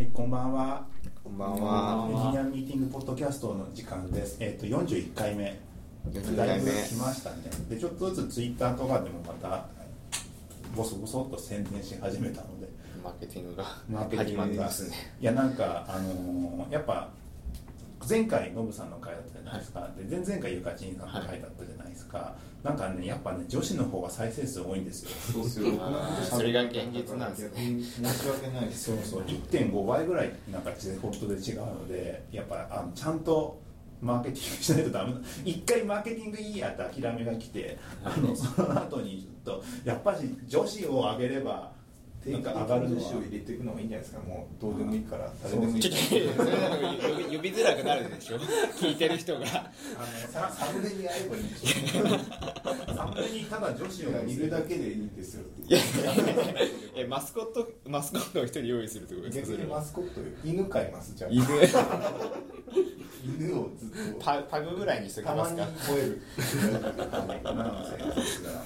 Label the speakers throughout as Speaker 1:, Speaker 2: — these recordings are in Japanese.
Speaker 1: はい、こんばんは。
Speaker 2: こんばん
Speaker 1: エ
Speaker 2: は。
Speaker 1: ンジニアミーティングポッドキャストの時間です。えっ、と41回目。
Speaker 2: 41
Speaker 1: だいぶ来ましたね。でちょっとずつツイッターとかでもまたボソボソっと宣伝し始めたので、
Speaker 2: マーケティングが
Speaker 1: マーケティ
Speaker 2: 始ま
Speaker 1: ングが
Speaker 2: りますね。
Speaker 1: いやなんかあのーやっぱ前回ノブさんの回だったじゃないですか。で前々回ゆかちんさんの回だったじゃないですか。なんかねやっぱね女子の方が再生数多いんですよ。
Speaker 3: そうっすよ。
Speaker 2: それが現実なんですね
Speaker 3: 申し訳ないです
Speaker 1: そうそう1.5倍ぐらいなんかデフォルトで違うのでやっぱあのちゃんとマーケティングしないとダメだ一回マーケティングいいやって諦めが来てあのその後にちょっとやっぱり女子を上げればなんか上がるのは
Speaker 3: 女子を入れていくのがいいんじゃないですか。もうどうでもいいから。誰でもいい。
Speaker 2: ちょ。っとそれなんか呼び呼びづらくなるでしょ。聞いてる人が。
Speaker 1: あのさサムネにやればいいんでしょサムネにただ女子を
Speaker 3: いるだけでいいんですよ
Speaker 2: えマスコットマスコットを一人用意するってことですか？
Speaker 3: 逆にマスコットよ。犬飼いますじゃあ。
Speaker 2: 犬。
Speaker 3: 犬をずっと。
Speaker 2: パパグぐらいにしとき
Speaker 3: たまに
Speaker 2: ますか
Speaker 3: 吠える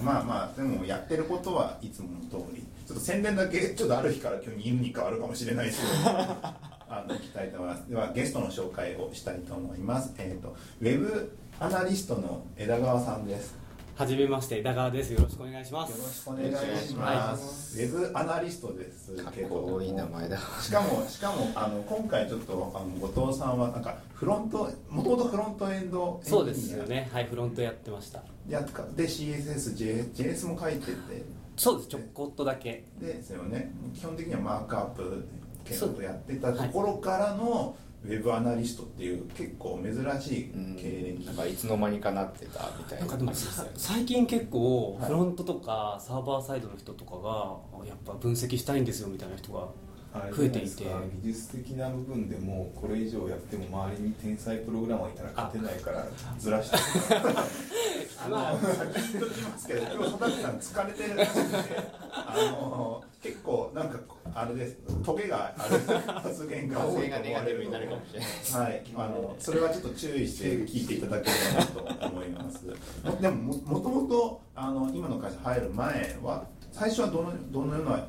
Speaker 1: まあまあでもやってることはいつもの通りちょっと宣伝だけちょっとある日から今日に犬に変わるかもしれないですけどあのいきたいと思いますではゲストの紹介をしたいと思います。えっ、とウェブアナリストの枝川さんです。
Speaker 4: はじめまして枝川です。よろしくお願いしま
Speaker 1: よろし
Speaker 4: す。
Speaker 1: くお願いします、ウェブアナリストです
Speaker 2: かっ
Speaker 1: けど
Speaker 2: こいい名前だ。
Speaker 1: しかもしかもあの今回ちょっとあの後藤さんはなんかフロントもともとフロントエンド
Speaker 4: そうですよね。はいフロントやってました。
Speaker 1: やっかで CSS、JS も書いてて
Speaker 4: そうですちょこっとだけ。
Speaker 1: ですよね基本的にはマークアップ系
Speaker 4: そう
Speaker 1: とやってたところからのウェブアナリストっていう結構珍しい
Speaker 2: うん
Speaker 1: 経歴
Speaker 2: なんかいつの間にかなってたみたいな
Speaker 4: なんかでも
Speaker 2: 感じですよね。
Speaker 4: 最近結構
Speaker 1: はい。
Speaker 4: フロントとかサーバーサイドの人とかがやっぱ分析したいんですよみたいな人が増えていて。
Speaker 3: 技術的な部分でもこれ以上やっても周りに天才プログラマーいたら勝てないからずらして。
Speaker 1: あの先言っときますけど今日佐竹さん疲れてるらしくてあの結構なんかあれです。トゲがある発言が多い
Speaker 2: 発言がネガティブになるかもしれない。
Speaker 1: はい、あのそれはちょっと注意して聞いていただければなと思います。もでもももともとあの今の会社入る前は最初はどのどのような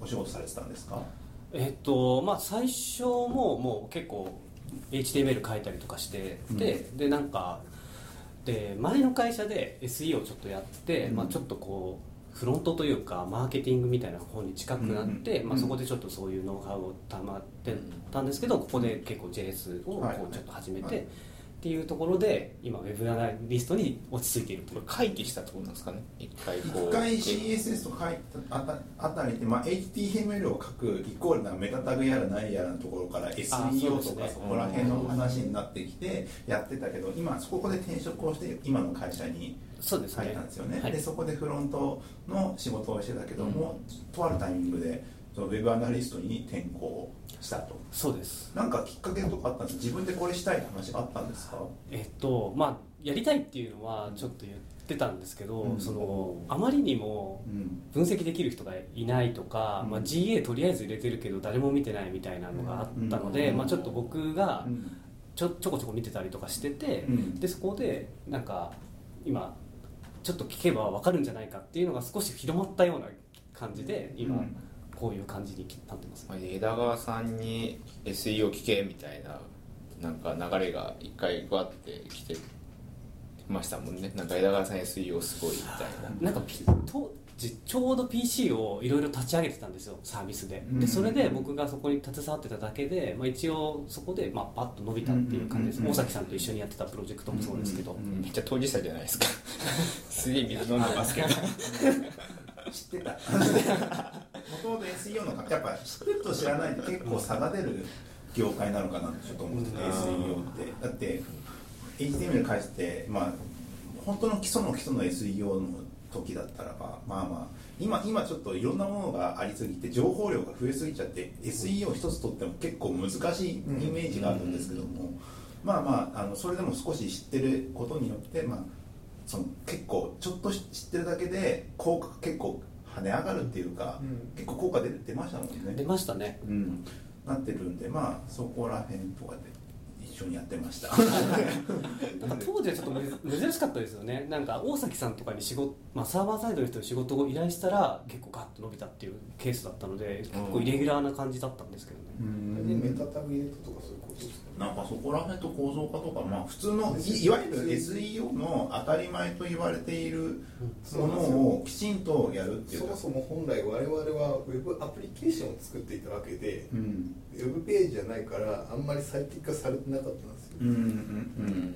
Speaker 1: お仕事されてたんですか？
Speaker 4: えっとまあ最初ももう結構 HTML 書いたりとかしてで、でなんかで前の会社で SE をちょっとやって、
Speaker 1: うん。
Speaker 4: まあ、ちょっとこうフロントというかマーケティングみたいな方に近くなって、
Speaker 1: うん。
Speaker 4: まあ、そこでちょっとそういうノウハウをたまってたんですけどここで結構 JS を
Speaker 1: はい
Speaker 4: こうちょっと始め
Speaker 1: はい。
Speaker 4: てっていうところで今ウェブアナリストに落ち着いているという。
Speaker 2: これ回帰したってことなんですかね？一回こう。
Speaker 1: 一回 CSS と書いたあたあたりで、まあ、HTML を書くイコールなメタタグやら何やらのところから SEO とか
Speaker 4: そ
Speaker 1: こら辺の話になってきてやってたけど今そこで転職をして今の会社に
Speaker 4: そうですね。
Speaker 1: 入ったんですよね、
Speaker 4: はい。
Speaker 1: でそこでフロントの仕事をしてたけども、とあるタイミングでそのウェブアナリストに転向したと。
Speaker 4: そうです。
Speaker 1: なんかきっかけとかあったんです自分でこれしたいって話あったんですか？
Speaker 4: えっとまあやりたいっていうのはちょっと言ってたんですけど、
Speaker 1: うん。
Speaker 4: そのあまりにも
Speaker 1: うん。
Speaker 4: 分析できる人がいないとか、
Speaker 1: うん。
Speaker 4: まあ、GA とりあえず入れてるけど誰も見てないみたいなのがあったので、
Speaker 1: うん。
Speaker 4: まあ、ちょっと僕が
Speaker 1: うん。
Speaker 4: ちょちょこちょこ見てたりとかしてて、
Speaker 1: うん。
Speaker 4: でそこでなんか今ちょっと聞けば分かるんじゃないかっていうのが少し広まったような感じで今。
Speaker 1: うん
Speaker 4: こういう感じになってます、
Speaker 2: まあ枝川さんに SE を聞けみたいななんか流れが一回わってきてましたもんね。なんか枝川さん SE をすごいみたいな。
Speaker 4: なんかピ当時ちょうど PC をいろいろ立ち上げてたんですよサービスで。
Speaker 1: うん。
Speaker 4: でそれで僕がそこに携わってただけで、まあ、一応そこで、まあ、パッと伸びたっていう感じです。
Speaker 1: うん
Speaker 4: 大崎さんと一緒にやってたプロジェクトもそうですけど、
Speaker 1: うん
Speaker 2: めっちゃ当事者じゃないですか。すげえ水飲んでますけど。
Speaker 1: 知ってた。もともと SEO のやっぱ知ってると知らないと結構差が出る業界なのかなってちょっと思ってて、
Speaker 4: うん。
Speaker 1: SEO って。だって HTML 返してまあ本当の基礎の基礎の SEO の時だったらばまあまあ今今ちょっといろんなものがありすぎて情報量が増えすぎちゃって SEO 一つとっても結構難しいイメージがあるんですけども、まあまああのそれでも少し知ってることによってまあその結構ちょっと知ってるだけで効果結構跳ね上がるっていうか、
Speaker 3: うん。
Speaker 1: 結構効果出出ましたもん
Speaker 4: 出
Speaker 1: ね、
Speaker 4: ましたね。
Speaker 1: うん、なってるんでまあそこら辺とかで一緒にやってました。
Speaker 4: なんか当時はちょっとめ珍しかったですよね。なんか大崎さんとかに仕事、まあ、サーバーサイドの人に仕事を依頼したら結構ガッと伸びたっていうケースだったので結構イレギュラーな感じだったんですけどね、
Speaker 1: うん。
Speaker 3: でメタタグ入れたとかそう
Speaker 1: なんかそこら辺と構造化とか、まあ、普通のいいわゆる SEO の当たり前と言われているものをきちんとやるっていうか。
Speaker 3: そもそも本来我々はウェブアプリケーションを作っていたわけで
Speaker 1: うん。
Speaker 3: ウェブページじゃないからあんまり最適化されてなかったんですよ、
Speaker 1: うんうん
Speaker 2: うん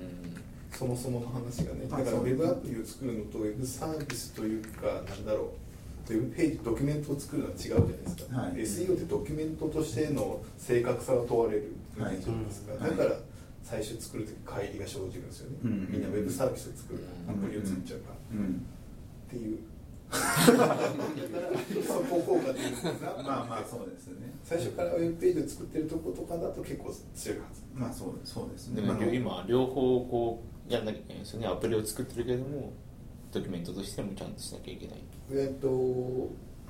Speaker 3: そもそもの話がね。だからウェブアプリを作るのとウェブサービスというかなんだろう。ウェブページドキュメントを作るのは違うじゃないですか、
Speaker 1: はい。
Speaker 3: SEO ってドキュメントとしての正確さが問われる
Speaker 1: はい。
Speaker 3: だから最初作る時乖離が生じるんですよね、
Speaker 1: うん。
Speaker 3: みんなウェブサービスを作る。アプリを作っちゃうから、
Speaker 1: うん。
Speaker 3: っていう。そこ効果っていうんですか。
Speaker 1: まあまあそうですね。
Speaker 3: 最初からウェブページを作ってるとことかだと結構強いはず。
Speaker 1: まあそうそうですね。
Speaker 2: でも
Speaker 1: まあ
Speaker 2: 今両方こうやんなきゃいけないですよね。アプリを作ってるけどもドキュメントとしてもちゃんとしなきゃいけない。
Speaker 3: えっとウ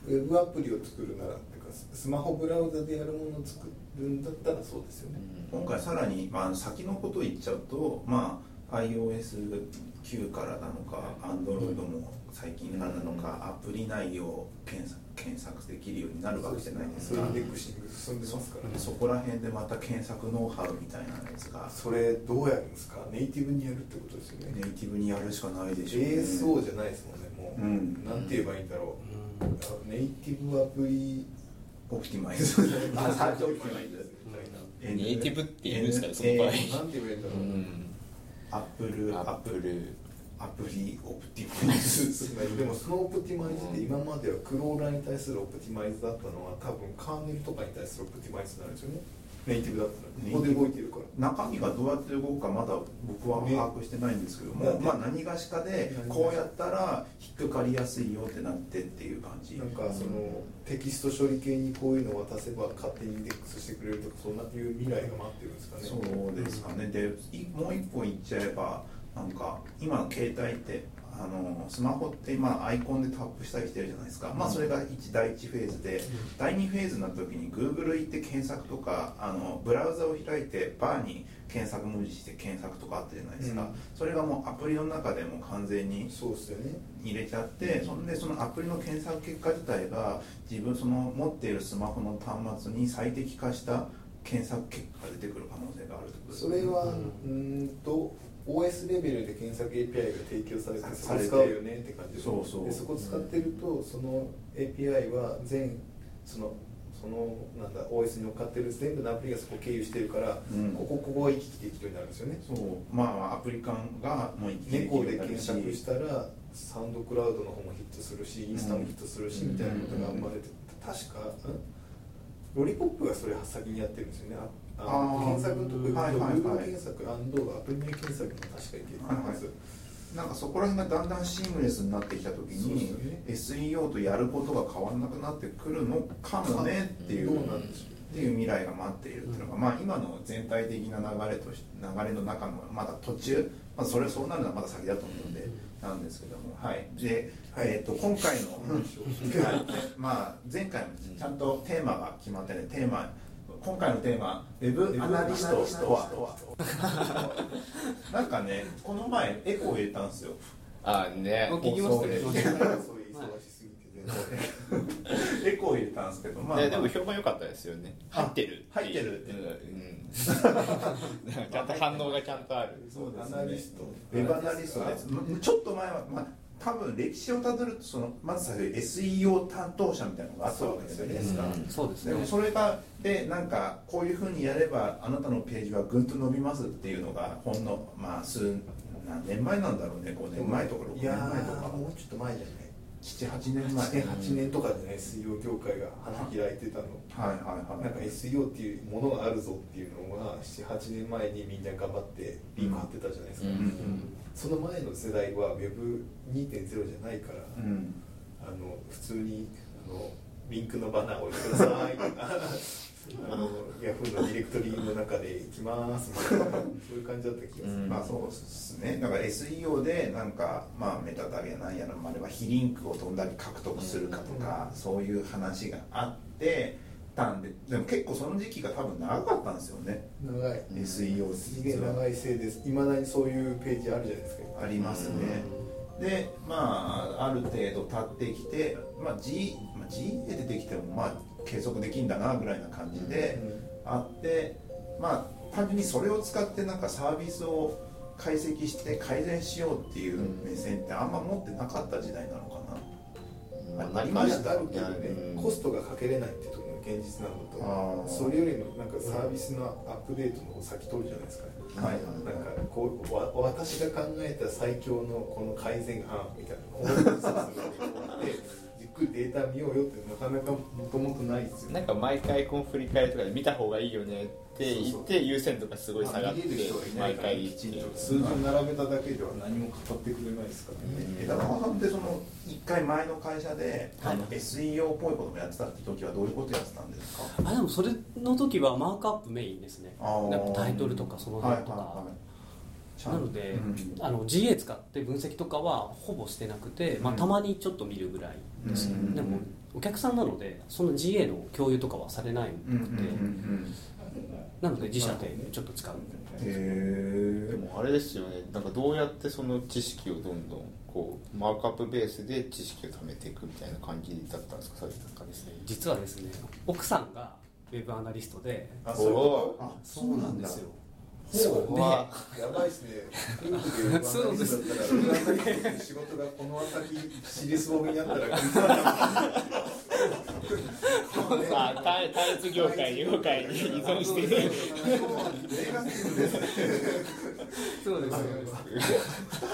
Speaker 3: ェブアプリを作るならってスマホブラウザでやるものを作るんだったらそうですよね、
Speaker 1: 今回さらに、まあ、先のことを言っちゃうと、まあ、iOS9 からなのか Android も最近からなのか、アプリ内容を検索検索できるようになるわけじゃないですか。
Speaker 3: そういうインデックシング進んでますからね。
Speaker 1: そこら辺でまた検索ノウハウみたいなやつが。
Speaker 3: それどうやるんですか？ネイティブにやるってことですよね。
Speaker 1: ネイティブにやるしかないでしょうね。
Speaker 3: ASO じゃないですもんねもう、
Speaker 1: うん。
Speaker 3: なんて言えばいいんだろう、
Speaker 4: うん。
Speaker 3: あネイティブアプリ
Speaker 1: オプティマイズあサーチオプティマイズ
Speaker 2: ネイティブって言うんですかねその場合。
Speaker 3: なんて言えばいいんだろう、
Speaker 2: うん
Speaker 1: アップル
Speaker 2: アップル
Speaker 1: アプリオプティマイズ。
Speaker 3: でもそのオプティマイズって今まではクローラーに対するオプティマイズだったのは多分カーネルとかに対するオプティマイズになるんですよねネイティブだった。らここで動いてるから。
Speaker 1: 中身がどうやって動くかまだ僕は把握してないんですけども、
Speaker 3: ね
Speaker 1: まあ何がしかでこうやったら引っかかりやすいよってなってっていう感じ。
Speaker 3: なんかそのテキスト処理系にこういうのを渡せば勝手にインデックスしてくれるとかそんないう未来が待ってるんですかね。
Speaker 1: そうですかね。でいもう一個言っちゃえばなんか今の携帯ってあのスマホってまあアイコンでタップしたりしてるじゃないですか、まあそれが一第一フェーズで、第二フェーズになった時に Google 行って検索とかあのブラウザを開いてバーに検索文字して検索とかあったじゃないですか、
Speaker 3: うん。
Speaker 1: それがもうアプリの中でも完全に
Speaker 3: そうですよね。
Speaker 1: 入れちゃってそんでそのアプリの検索結果自体が自分その持っているスマホの端末に最適化した検索結果が出てくる可能性があるってことです
Speaker 3: それはうーんと OS レベルで検索 API が提供されてそ
Speaker 1: れて
Speaker 3: 使うよねって感じで。
Speaker 1: そうそう。
Speaker 3: でそこ使ってるとその API は全そのそのなんだ OS に乗っかってる全部のアプリがそこを経由してるから、
Speaker 1: うん。
Speaker 3: ここここが行き来できるようになるんですよね。
Speaker 1: そう。まあアプリカンがもう一気に
Speaker 3: 猫で検索したらサウンドクラウドの方もヒットするしインスタもヒットするし、
Speaker 1: うん
Speaker 3: みたいなことが生まれて確か、ん。ロリポップがそれ先にやってるんですよね検索のとこ
Speaker 1: はいはいはい。
Speaker 3: 検索アプリ名検索も確かいけるはず、
Speaker 1: なんかそこら辺がだんだんシームレスになってきた時に、
Speaker 3: ね。
Speaker 1: SEO とやることが変わらなくなってくるのかもねっていうっていう未来が待っているっていうのが、まあ今の全体的な流れとし流れの中のまだ途中、まあ、それそうなるのはまだ先だと思うのでなんですけども。はい。で、えー、と今回の、はい。まあ前回もちゃんとテーマが決まってねテーマ今回のテーマウェブアナリストとは。なんかねこの前エコー入れたんですよ。
Speaker 2: あね。
Speaker 4: 聞きましたね
Speaker 3: そういう忙しすぎて全然
Speaker 1: エコー入れたんですけどまあ、
Speaker 2: ででも評判良かったですよね。入ってる
Speaker 1: 入ってるって。
Speaker 2: うん。うん。ちゃんと反応がちゃんとある。
Speaker 1: そうです
Speaker 3: アナリスト。
Speaker 1: ウェブアナリストです。むちょっと前は、まあ、多分歴史をたどるとそのまず最初 SEO 担当者みたいなのがあったわけじゃないですか、
Speaker 2: うん。
Speaker 4: そうですね。
Speaker 1: でもそれがでなんかこういうふうにやればあなたのページはぐんと伸びますっていうのがほんのまあ数何年前なんだろうね。5年前とか6
Speaker 3: いや
Speaker 1: 年前とか。
Speaker 3: ーもうちょっと前じゃない？
Speaker 1: 78年前
Speaker 3: 78年。とかじゃない SEO 業界が花開いてたの。
Speaker 1: はいはいはい。
Speaker 3: なんか SEO っていうものがあるぞっていうのが78年前にみんな頑張ってリンク貼ってたじゃないですか、
Speaker 2: うん。
Speaker 1: うん。
Speaker 3: その前の世代は Web2.0 じゃないから、
Speaker 1: うん。
Speaker 3: あの普通にあのリンクのバナーを置いてくださいとかあのヤフーのディレクトリの中で行きます。みたいなそういう感じだった気がする、
Speaker 2: うん。
Speaker 1: まあそうですね。だから SEO でなんかまあメタタグやなんやらもあれば非リンクをどんだけ獲得するかとか、そういう話があってたんででも結構その時期が多分長かったんですよね。
Speaker 3: 長い。
Speaker 1: SEO
Speaker 3: すげえ長いせいです。いまだにそういうページあるじゃないですか
Speaker 1: ありますね、でまあある程度経ってきて、まあ、G まあ、GA 出てきてもまあ計測できるんだなぐらいな感じであってまあ単純にそれを使ってなんかサービスを解析して改善しようっていう目線ってあんま持ってなかった時代なのかな、ありました
Speaker 3: けどね。
Speaker 2: うん。
Speaker 3: コストがかけれないっていうところが現実なのとそれよりもなんかサービスのアップデートの方先取るじゃないですか。ね
Speaker 1: はいはい。
Speaker 3: なんかこうわ私が考えた最強のこの改善案みたいなこういくりデータ見ようよってなかなかもともとないですよね。
Speaker 2: なんか毎回この振り返りとかで見た方がいいよねって言って優先度がすごい下がって
Speaker 3: 見れる人がいない
Speaker 2: 毎回
Speaker 3: きちんと数字を並べただけでは何も語ってくれないですからね。
Speaker 1: 枝川さんってその一回前の会社で、SEO っぽいこともやってたって時はどういうことやってたんですか？
Speaker 4: あでもそれの時はマークアップメインですね。タイトルとかその辺とか、
Speaker 1: ちゃん
Speaker 4: なので、
Speaker 1: うん。
Speaker 4: あの GA 使って分析とかはほぼしてなくて、まあ、
Speaker 1: うん
Speaker 4: たまにちょっと見るぐらいです、
Speaker 1: うん。
Speaker 4: でもお客さんなのでその GA の共有とかはされない
Speaker 1: うんうん
Speaker 4: ので、
Speaker 1: うん。
Speaker 4: なので自社でちょっと使う。
Speaker 2: でもあれですよね。なんかどうやってその知識をどんどんこうマークアップベースで知識を貯めていくみたいな感じだったんですか？なんかですね
Speaker 4: 実はですね奥さんがウェブアナリストで。
Speaker 3: あそう
Speaker 4: なんですよ
Speaker 3: そう
Speaker 4: で
Speaker 3: やばいっすね。
Speaker 4: そうです
Speaker 3: 仕事がこの先尻すぼみになったらクリスマス
Speaker 2: まあ単単一業界業界に依存して。いる
Speaker 4: そうです。
Speaker 1: 二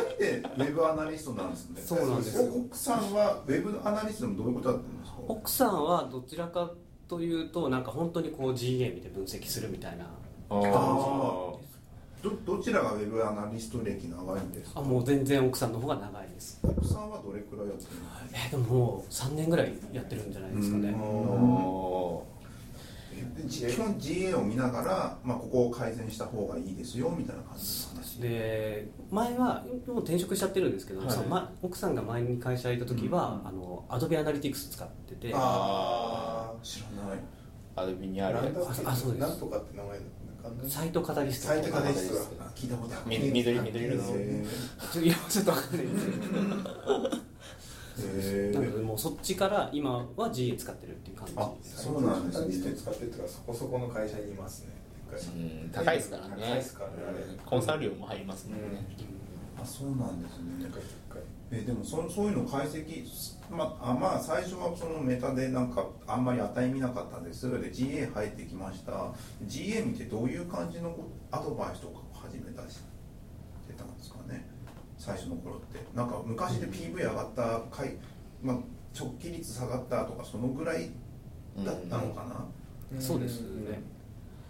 Speaker 1: 人でウェブアナリストなんですね。
Speaker 4: そうなんですよ。
Speaker 1: 奥さんはウェブアナリストでもどういうことやってるんですか
Speaker 4: 奥さんはどちらかというとなんか本当にこう GA 見て分析するみたいな
Speaker 2: あー
Speaker 1: どどちらがウェブアナリスト歴長いんですか？
Speaker 4: あもう全然奥さんの方が長いです。
Speaker 1: 奥さんはどれくらいやってるんですか？
Speaker 4: えでももう3年ぐらいやってるんじゃないですかね。
Speaker 1: 基本 GA を見ながら、まあ、ここを改善した方がいいですよみたいな感じです
Speaker 4: で前はもう転職しちゃってるんですけど、
Speaker 2: はい。
Speaker 4: そのま奥さんが前に会社いた時は、あのアドビアナリティクス使ってて。
Speaker 3: あ
Speaker 1: 知らない。
Speaker 2: アドビに
Speaker 3: あ
Speaker 2: あるや
Speaker 3: なんだっけ
Speaker 4: あそうです。
Speaker 3: なんとかって名前
Speaker 4: サイトカタリスト。
Speaker 3: サイトカタリスト
Speaker 1: あ聞いたことある。
Speaker 2: み緑緑色の。
Speaker 1: へ
Speaker 4: ちょいやちょっとわかんない。なのでもうそっちから今は GA 使ってるっていう感じ
Speaker 1: あそうなんですね。
Speaker 3: サイトカタリスト使ってるっていうかそこそこの会社にいますね。
Speaker 2: うん。高いですからね。
Speaker 3: 高いですからね。あれ
Speaker 2: コンサル料も入りますもんね、
Speaker 1: あそうなんですね。えでもそそういうの解析まあまあ最初はそのメタでなんかあんまり値見なかったんですそれで GA 入ってきました。GA 見てどういう感じのこアドバイスとかを始めたりしてたんですかね。最初の頃って。なんか昔で PV 上がった回、まあ、直帰率下がったとかそのぐらいだったのかな、
Speaker 4: そうですね。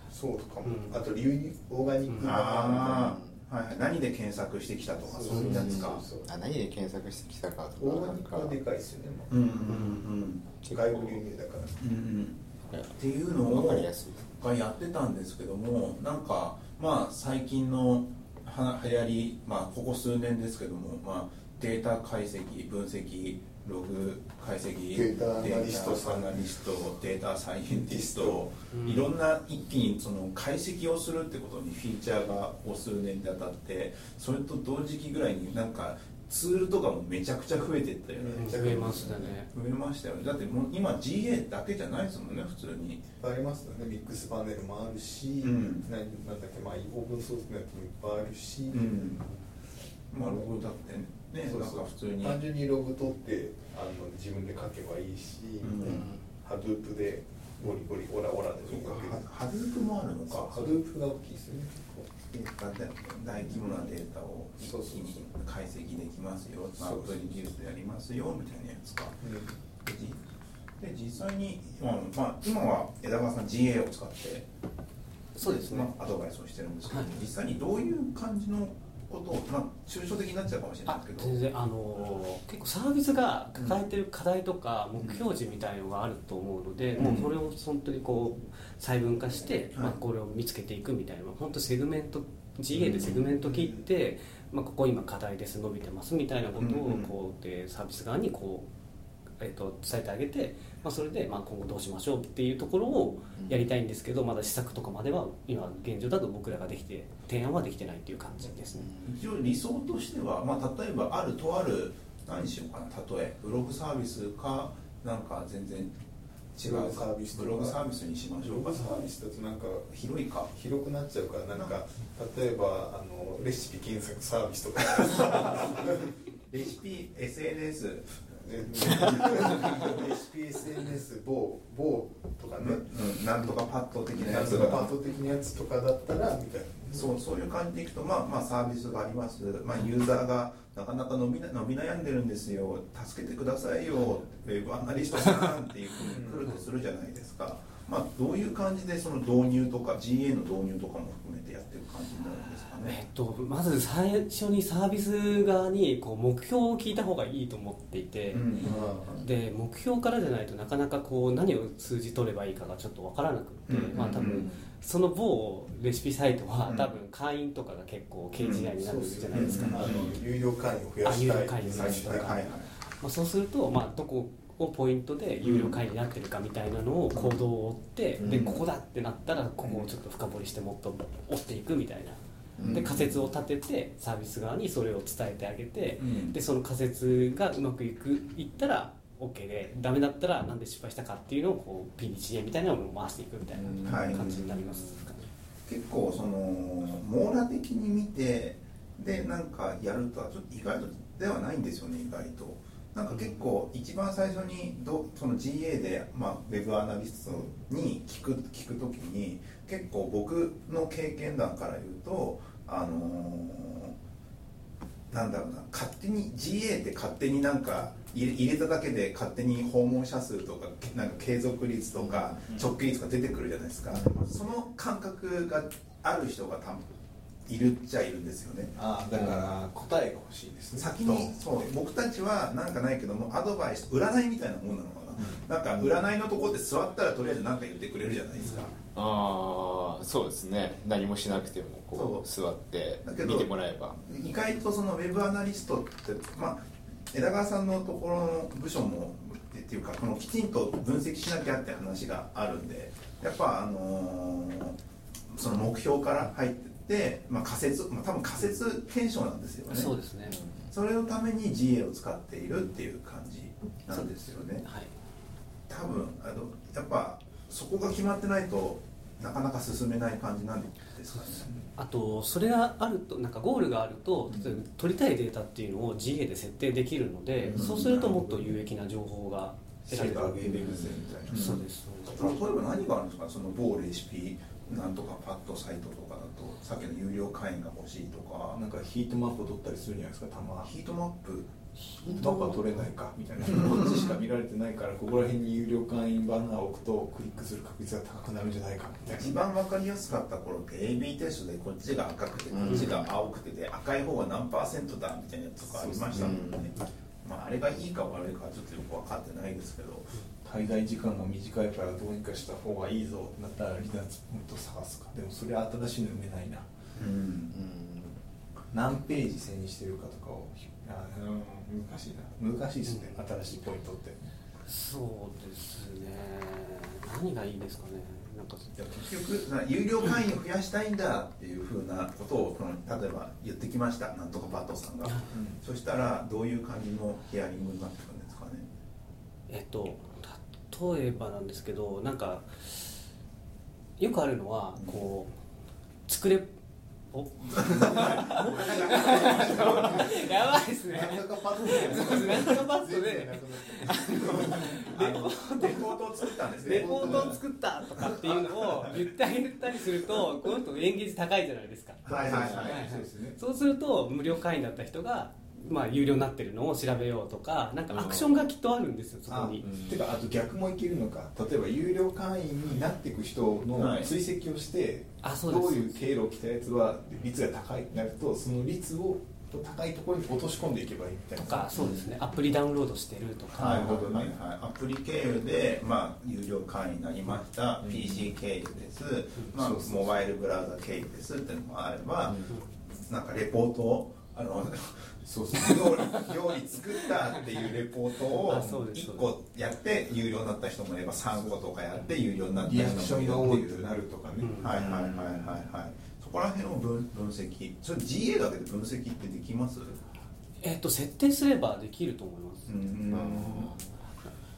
Speaker 3: そうとかも、
Speaker 4: うん
Speaker 3: あと流オーガニックな
Speaker 1: ああ、はい。はい、何で検索してきたとかそういうやつか
Speaker 3: そう。そう
Speaker 2: あ何で検索してきたかとかなんか。
Speaker 3: でかいですよね、
Speaker 1: うんうんうん。
Speaker 3: 外部流入だから。
Speaker 1: うんうん。っていうのを
Speaker 2: わかりやすい。
Speaker 1: がやってたんですけどもなんかまあ最近のは流行り、まあ、ここ数年ですけども、まあ、データ解析分析ログ解析
Speaker 3: データアナリスト。
Speaker 1: データアナリストデータサイエンティスト、
Speaker 4: うん。
Speaker 1: いろんな一気にその解析をするってことにフィーチャーがここ数年で当たってそれと同時期ぐらいになんかツールとかもめちゃくちゃ増えていったよね、
Speaker 3: うん
Speaker 4: 増えましたね。
Speaker 1: 増えましたよね。だってもう今 GA だけじゃないですもんね普通に。
Speaker 3: いっぱいありますよね。ミックスパネルもあるし、
Speaker 1: うん。
Speaker 3: なんなんだっけまあオープンソースのやつもいっぱいあるし、
Speaker 1: うん。まあログだってねなん
Speaker 3: そうそう。
Speaker 1: か普通に。
Speaker 3: 単純にログ取ってあの自分で書けばいいし、
Speaker 1: うん。
Speaker 3: ハドゥープでゴリゴリオラオラで。
Speaker 1: ハドゥープもあるのか。
Speaker 3: ハドゥープが大きいですよね
Speaker 1: 大規模なデータを一気に解析できますよ。アップリデュースやりますよみたいなやつか。で実際に今,、まあ、今は枝川さん GA を使って
Speaker 4: そうですね。
Speaker 1: まあ、アドバイスをしてるんですけど、
Speaker 4: はい。
Speaker 1: 実際にどういう感じのことを、まあ、抽象的になっちゃうかもしれない
Speaker 4: あ
Speaker 1: ですけど。
Speaker 4: 全然あのー結構サービスが抱えてる課題とか目標値みたいのがあると思うので、
Speaker 1: うん。
Speaker 4: もうそれを本当にこう細分化して、
Speaker 1: はい。
Speaker 4: まあ、これを見つけていくみたいな本当セグメント GA でセグメント切って、まあ、ここ今課題です伸びてますみたいなことを
Speaker 1: うんうん
Speaker 4: こうでサービス側にこう、えっと伝えてあげて、まあ、それでまあ今後どうしましょうっていうところをやりたいんですけどまだ施策とかまでは今現状だと僕らができて提案はできてないっていう感じですね。
Speaker 1: 一応理想としては、まあ、例えばあるとある何しようかな例えブログサービスかなんか全然違う
Speaker 3: サービス
Speaker 1: ブログサービスにしましょうか。
Speaker 3: ブログサービスだとなんか
Speaker 1: 広いか？
Speaker 3: 広くなっちゃうからなんか例えばあのレシピ検索サービスとか。
Speaker 1: レシピ SNS
Speaker 3: レシピ SNS 某某とかね、
Speaker 1: うん、なんとかパッド的なやつが
Speaker 3: とかパート的なやつとかだったらみたいな。
Speaker 1: そうそういう感じでいくと、まあ、まあサービスがあります、まあ、ユーザーがなかなか伸びな伸び悩んでるんですよ。助けてくださいよ。ウェブアナリストさんっていうふうに来るとするじゃないですか、まあ、どういう感じでその導入とか GA の導入とかも含めてやってる感じになるんですか
Speaker 4: えっ
Speaker 1: ね
Speaker 4: と、まず最初にサービス側にこう目標を聞いた方がいいと思っていて、
Speaker 1: うん。
Speaker 4: で目標からじゃないとなかなかこう何を数字取ればいいかがちょっと分からなくって、
Speaker 1: うん。
Speaker 4: まあ多分
Speaker 1: うん。
Speaker 4: その某レシピサイトは
Speaker 1: うん。
Speaker 4: 多分会員とかが結構 KGI になるじゃないですか、
Speaker 3: 有料会員を増や
Speaker 4: あ有
Speaker 3: したい。
Speaker 4: 料会員
Speaker 1: 最初はいはいはい。
Speaker 4: まあ、そうすると、まあ、どこをポイントで有料会員になってるかみたいなのを行動を追って、
Speaker 2: うん。
Speaker 4: でここだってなったらここをちょっと深掘りしてもっと追っていくみたいな。で
Speaker 1: うん。
Speaker 4: 仮説を立ててサービス側にそれを伝えてあげて、
Speaker 1: うん。
Speaker 4: でその仮説がうまくいくいったら OK でダメだったらなんで失敗したかっていうのをこう PDCA みたいなのを回していくみたいな
Speaker 1: はい
Speaker 4: 感じになりますかね、
Speaker 1: 結構その網羅的に見てでなんかやるとはちょっと意外とではないんですよね意外と。なんか結構一番最初にどその GA で、まあ、ウェブアナリストに聞く聞く時に結構僕の経験談から言うとあのーなんだろうな勝手に GA って勝手になんか入れただけで勝手に訪問者数とかなんか継続率とか直径率が出てくるじゃないですか、その感覚がある人が多分いるっちゃいるんですよね。
Speaker 3: ああだから答えが欲しいですね。
Speaker 1: 先にそう僕たちはなんかないけどもアドバイス占いみたいなもんなのかな、なんか占いのところで座ったらとりあえず何か言ってくれるじゃないですか、
Speaker 2: ああそうですね。何もしなくてもこう
Speaker 1: そ
Speaker 2: 座って見てもらえば。
Speaker 1: 意外とそのウェブアナリストってまあ枝川さんのところの部署もっていうかこのきちんと分析しなきゃって話があるんでやっぱあのーその目標から入ってって、まあ、仮説、まあ、多分仮説検証なんですよね。
Speaker 4: そうですね、
Speaker 1: それのために GA を使っているっていう感じなんですよね。
Speaker 4: はい。
Speaker 1: 多分あのやっぱそこが決まってないとなかなか進めない感じなんですかね。
Speaker 4: あとそれがあるとなんかゴールがあると例えば取りたいデータっていうのを GA で設定できるので、
Speaker 1: うん。
Speaker 4: そうするともっと有益な情報が得られる、
Speaker 3: 上げれるぜみたいな
Speaker 4: そうです。
Speaker 1: 例えば何があるんですか？その某レシピなんとかパッドサイトとかだとさっきの有料会員が欲しいとか。
Speaker 3: なんかヒートマップを取ったりするじゃないですかたま。
Speaker 1: ヒートマップ
Speaker 3: ヒートマップは取れないかみたいなこっちしか見られてないからここら辺に有料会員バナーを置くとクリックする確率が高くなるんじゃないかみたいな。
Speaker 1: 一番わかりやすかった頃って AB テストでこっちが赤くてこっちが青くてで赤い方が何パーセントだみたいなやつとかありましたもんね。まああれがいいか悪いかはちょっとよく分かってないですけど。
Speaker 3: 滞在時間が短いからどうにかした方がいいぞってなったら離脱ポイント探すか。でもそれは新しいの埋めないな。
Speaker 1: うん。
Speaker 3: 何ページ線にしてるかとかをあうん難しいな。難しいですね、新しいポイントって。
Speaker 4: そうですね。何がいいですかね。なんか。
Speaker 1: いや結局な有料会員を増やしたいんだっていうふうなことをこの例えば言ってきました。なんとかバットさんが、そしたらどういう感じのヒアリングになってくるんですかね。
Speaker 4: えっと例えばなんですけどなんかよくあるのはこう作れお。やばいですね。
Speaker 3: なんとかパッド
Speaker 4: なんとかパッドで
Speaker 1: レポートを作ったんですね。
Speaker 4: レポートを作ったとかっていうのを言ってあげたりするとこの人エンゲージ高いじゃないですか。
Speaker 1: はいはいはい。
Speaker 3: そうですね。
Speaker 4: そうすると無料会員だった人がまあ有料になってるのを調べようとかなんかアクションがきっとあるんですよそこに。
Speaker 3: あてかあと逆もいけるのか。例えば有料会員になっていく人の
Speaker 1: はい。
Speaker 3: 追跡をして、
Speaker 4: あそうです。
Speaker 3: どういう経路を来たやつは率が高いなるとその率を高いところに落とし込んでいけばいいみたいな。
Speaker 4: とかそうですね。アプリダウンロードしてるとか、
Speaker 1: なるほどね、はい、アプリ経由で、まあ、有料会員になりました、
Speaker 3: うん。
Speaker 1: PC 経由です、まあ、
Speaker 3: そうそうそう。
Speaker 1: モバイルブラウザ経由ですっていうのもあれば、なんかレポートをあの
Speaker 3: そうそう。
Speaker 1: 料理料理作ったっていうレポートを
Speaker 4: あそうです
Speaker 1: 1個やって有料になった人もいれば3個とかやって有料になった
Speaker 3: リアクシ
Speaker 1: 人
Speaker 3: ョンが多いと
Speaker 1: もいるっていう
Speaker 3: なるとかね、
Speaker 4: うん。
Speaker 1: はいはいはいはいはい。そこら辺を分分析。それ GA だけで分析ってできます？
Speaker 4: えっと設定すればできると思います、
Speaker 1: うん。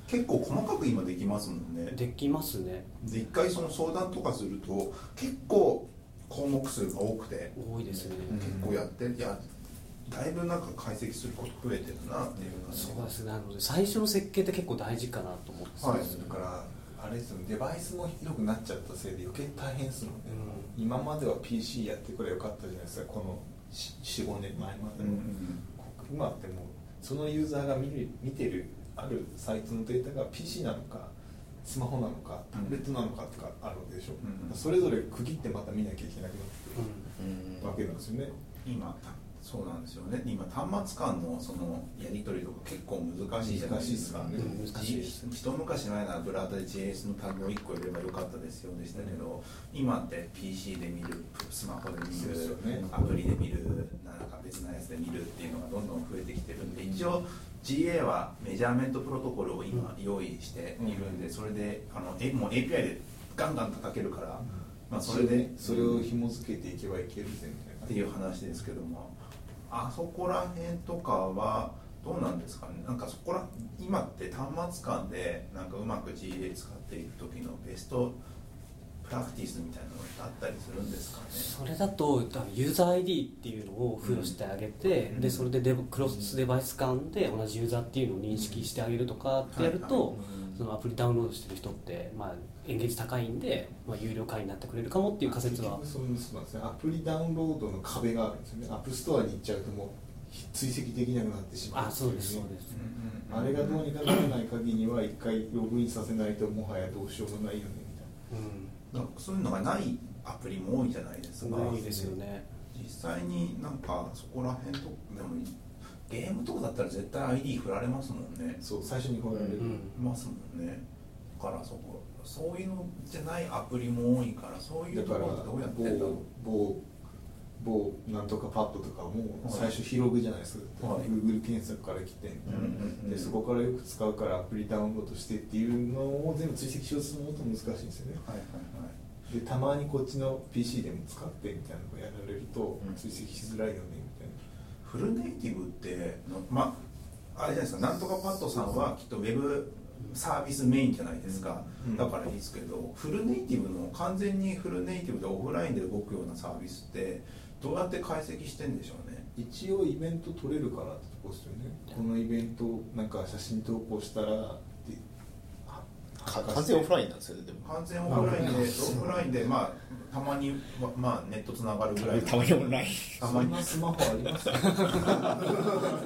Speaker 1: 結構細かく今できますもんね。
Speaker 4: できますね。
Speaker 1: で一回その相談とかすると結構項目数が多くて。
Speaker 4: 多いですね、
Speaker 1: 結構やっていやだいぶなんか解析すること増えてるなっていう感じ
Speaker 4: そうですね。なので最初の設計って結構大事かなと思って。
Speaker 1: はい
Speaker 3: だからあれですよね。デバイスも広くなっちゃったせいで余計大変ですもんね、今までは PC やってくればよかったじゃないですか。この45年前までも、
Speaker 1: うんうん
Speaker 3: 今ってもうそのユーザーが見る見てるあるサイトのデータが PC なのかスマホなのかタブレットなのかとかあるわけでしょ、
Speaker 1: うん。
Speaker 3: それぞれ区切ってまた見なきゃいけなくなって
Speaker 4: うん。
Speaker 3: くるわけなんですよね、
Speaker 1: 今たそうなんですよね。今端末間のそのやり取りとか結構難しいじゃないですか。
Speaker 4: ね難しいです
Speaker 1: 一昔前ならブラウザで JS のタグを1個入れればよかったですよでしたけど、今って PC で見るスマホで見る、
Speaker 3: ね。
Speaker 1: アプリで見るなんか別なやつで見るっていうのがどんどん増えてきてるんで一応 GA はメジャーメントプロトコルを今用意しているんで、それであのえもう API でガンガン叩けるから、まあ、それで
Speaker 3: それを紐付けていけばいけるぜみたいな。
Speaker 1: っていう話ですけどもあそこら辺とかはどうなんですかね？なんかそこら今って端末間でなんかうまく GA 使っていく時のベストプラクティスみたいなのってあったりするんですかね？
Speaker 4: それだと多分ユーザー ID っていうのを付与してあげて、
Speaker 1: うん。
Speaker 4: でそれでデブクロスデバイス間で同じユーザーっていうのを認識してあげるとかってやると、そのアプリダウンロードしてる人って、まあ、エンゲージ高いんで、まあ、有料会員になってくれるかもっていう仮説は。
Speaker 3: そうそうなんですね。アプリダウンロードの壁があるんですよね。 App Store に行っちゃうともう追跡できなくなってしまう。
Speaker 4: あそうですそう
Speaker 3: ってい
Speaker 4: です、
Speaker 3: あれがどうにかならない限りは一回ログインさせないともはやどうしようもないよねみたいな。
Speaker 4: うん。
Speaker 1: なんかそういうのがないアプリも多いじゃないですか。
Speaker 4: 多いですよね。
Speaker 1: 実際になんかそこら辺とでもゲームとかだったら絶対 ID 振られますもんね。
Speaker 3: そう最初にこられる、
Speaker 4: うん。
Speaker 1: いますもんね。だからそこそういうのじゃないアプリも多いからそういうと
Speaker 3: だから
Speaker 1: ころどうやってんだろう？
Speaker 3: 某某なんとかパッドとかも
Speaker 1: はい
Speaker 3: 最初広ぐじゃないですか、
Speaker 1: はい。
Speaker 3: Google 検索から来て、
Speaker 1: うんうんうん
Speaker 3: でそこからよく使うからアプリダウンロードしてっていうのを全部追跡しようとするのと難しいんですよね。
Speaker 1: はいはいはい。
Speaker 3: でたまにこっちの PC でも使ってみたいなのをやられると
Speaker 1: うん
Speaker 3: 追跡しづらいよねみたいな、
Speaker 1: フルネイティブってのまああれじゃないですか。なんとかパッドさんはきっとウェブサービスメインじゃないですか、
Speaker 3: うん。
Speaker 1: だからいいですけどフルネイティブの完全にフルネイティブでオフラインで動くようなサービスってどうやって解析してんでしょうね。
Speaker 3: 一応イベント撮れるからってとこですよね。このイベントなんか写真投稿したら
Speaker 2: 完全オフラインなんですよねでも。
Speaker 1: 完全オフラインでオフラインでまあたまにままあネットつながるぐらい。
Speaker 2: たまにオンライン
Speaker 1: たまに。
Speaker 3: そんなスマホあります。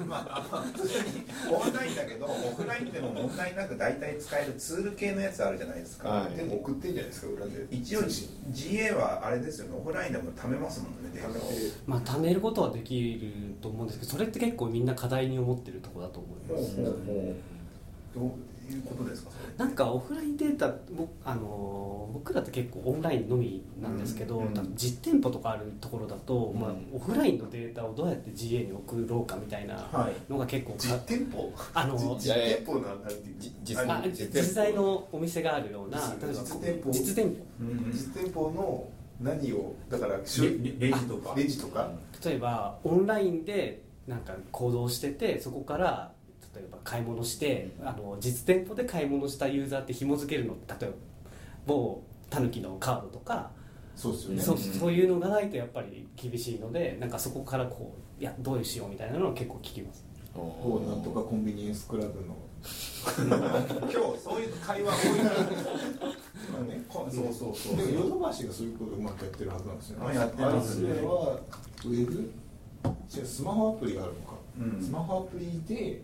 Speaker 1: まあ普通にオンラインだけどオフラインでも問題なく大体使えるツール系のやつあるじゃないですか、
Speaker 2: はい。
Speaker 3: でも送ってんじゃないですか裏で。
Speaker 1: 一応 GA はあれですよねオフラインでも貯めますもんねデータを。
Speaker 4: まあ貯めることはできると思うんですけどそれって結構みんな課題に思ってるところだと思います。
Speaker 1: ほうほうほう。どういうことですか？
Speaker 4: なんかオフラインデータ僕あの僕らって結構オンラインのみなんですけど、
Speaker 1: うん
Speaker 4: 実店舗とかあるところだと、まあ
Speaker 2: うん、
Speaker 4: オフラインのデータをどうやって GA に送ろうかみたいな
Speaker 1: はい。
Speaker 4: のが結構か、
Speaker 3: 実店舗？
Speaker 4: あの
Speaker 3: 実店舗なんて
Speaker 2: 実
Speaker 4: あ
Speaker 2: 実
Speaker 4: 実際のお店があるような
Speaker 3: 実店舗。
Speaker 4: 実店舗。
Speaker 1: うん。
Speaker 3: 実店舗の何をだから
Speaker 1: レジとか。
Speaker 3: レジとか？
Speaker 4: 例えばオンラインでなんか行動しててそこから例えば買い物してあの実店舗で買い物したユーザーって紐付けるのって例えば某タヌキのカードとか、
Speaker 3: そうですよね。
Speaker 4: そうそういうのがないとやっぱり厳しいのでなんかそこからこういやどうしようみたいなのを結構聞きます。
Speaker 3: こうなんとかコンビニエンスクラブの。
Speaker 1: 今日そういう会話多いから今ね。こそうそうそう。
Speaker 3: でもヨドバシがそういうことをうまくやってるはずなんですよね。
Speaker 1: あやってますね。
Speaker 3: あれはウェブ？違うスマホアプリがあるのか、
Speaker 1: うん。
Speaker 3: スマホアプリで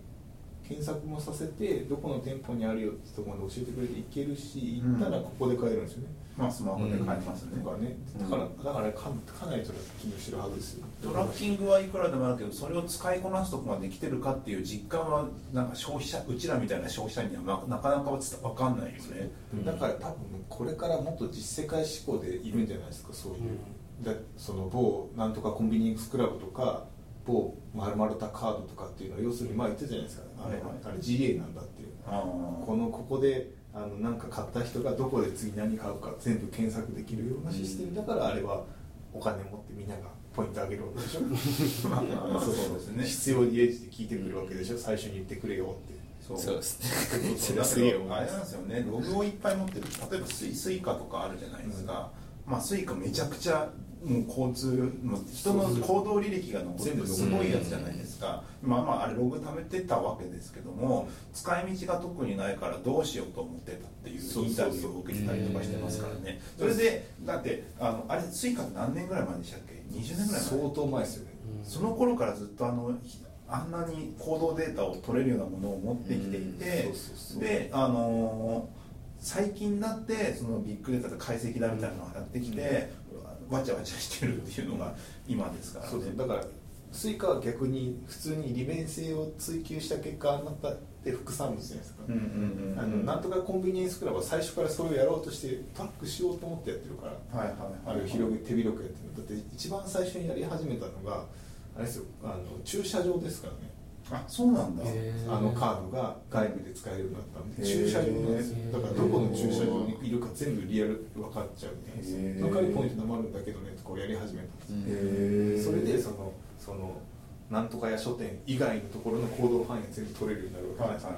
Speaker 3: 検索もさせてどこの店舗にあるよってところまで教えてくれて行けるし
Speaker 1: うん。
Speaker 3: 行ったらここで買えるんですよね、
Speaker 1: まあスマホで買えますね。
Speaker 3: とかね。だからだからかかなりトラッキングしてるはずですよ。
Speaker 1: トラッキングはいくらでもあるけどそれを使いこなすとこまで来てるかっていう実感はなんか消費者うちらみたいな消費者にはななかなかつ分かんないよね。
Speaker 3: だから多分これからもっと実世界志向でいるんじゃないですかそういう、だその某なんとかコンビニエンスクラブとか某まるたカードとかっていうのは要するにまあ言ってたじゃないですか。あれ,、あれ GA なんだっていう。
Speaker 1: あ
Speaker 3: このここであのなんか買った人がどこで次何買うか全部検索できるようなシステムだからあれはお金持ってみんながポイントあげるわけでしょ。
Speaker 1: まあそうですね。
Speaker 3: 必要に応じて聞いてくるわけでしょ。最初に言ってくれよって。
Speaker 1: そう
Speaker 2: ですね。すげえ
Speaker 1: あれなんですよね。ログをいっぱい持ってる。例えばスイ Suica とかあるじゃないですか、まあ Suica めちゃくちゃもう交通人の行動履歴が残ってるす。ごいやつじゃないですか。まあまああれログ貯めてたわけですけども使い道が特にないからどうしようと思ってたっていうインタビューを受けてたりとかしてますからね。それでだってあのあれ Suica って何年ぐらい前でしたっけ？20年ぐらい前。
Speaker 3: 相当前ですよね。
Speaker 1: その頃からずっとあのひあんなに行動データを取れるようなものを持ってきていて
Speaker 3: うん。そうそうそう。
Speaker 1: であのー最近になってそのビッグデータと解析だみたいなのがやってきて、わちゃわちゃしてるっていうのが今ですからね。
Speaker 3: そうそうだから Suica は逆に普通に利便性を追求した結果あんなったって副産物じゃないですか、
Speaker 1: うんうん
Speaker 3: あのなんとかコンビニエンスクラブは最初からそれをやろうとしてトラックしようと思ってやってるから
Speaker 1: はいはいはい
Speaker 3: あれを広げ手広くやってるだって一番最初にやり始めたのがあれですよ。あの駐車場ですからね
Speaker 1: あそうなんだ。
Speaker 3: あのカードが外部で使えるようになったんで。駐車場なんですよだからどこの駐車場にいるか全部リアル分かっちゃうみたいでの代わりポイント貯まるんだけどねとこうやり始めたんですそれでそのそのなんとかや書店以外のところの行動範囲が全部取れるようになるわけ
Speaker 1: はい
Speaker 3: です
Speaker 1: はい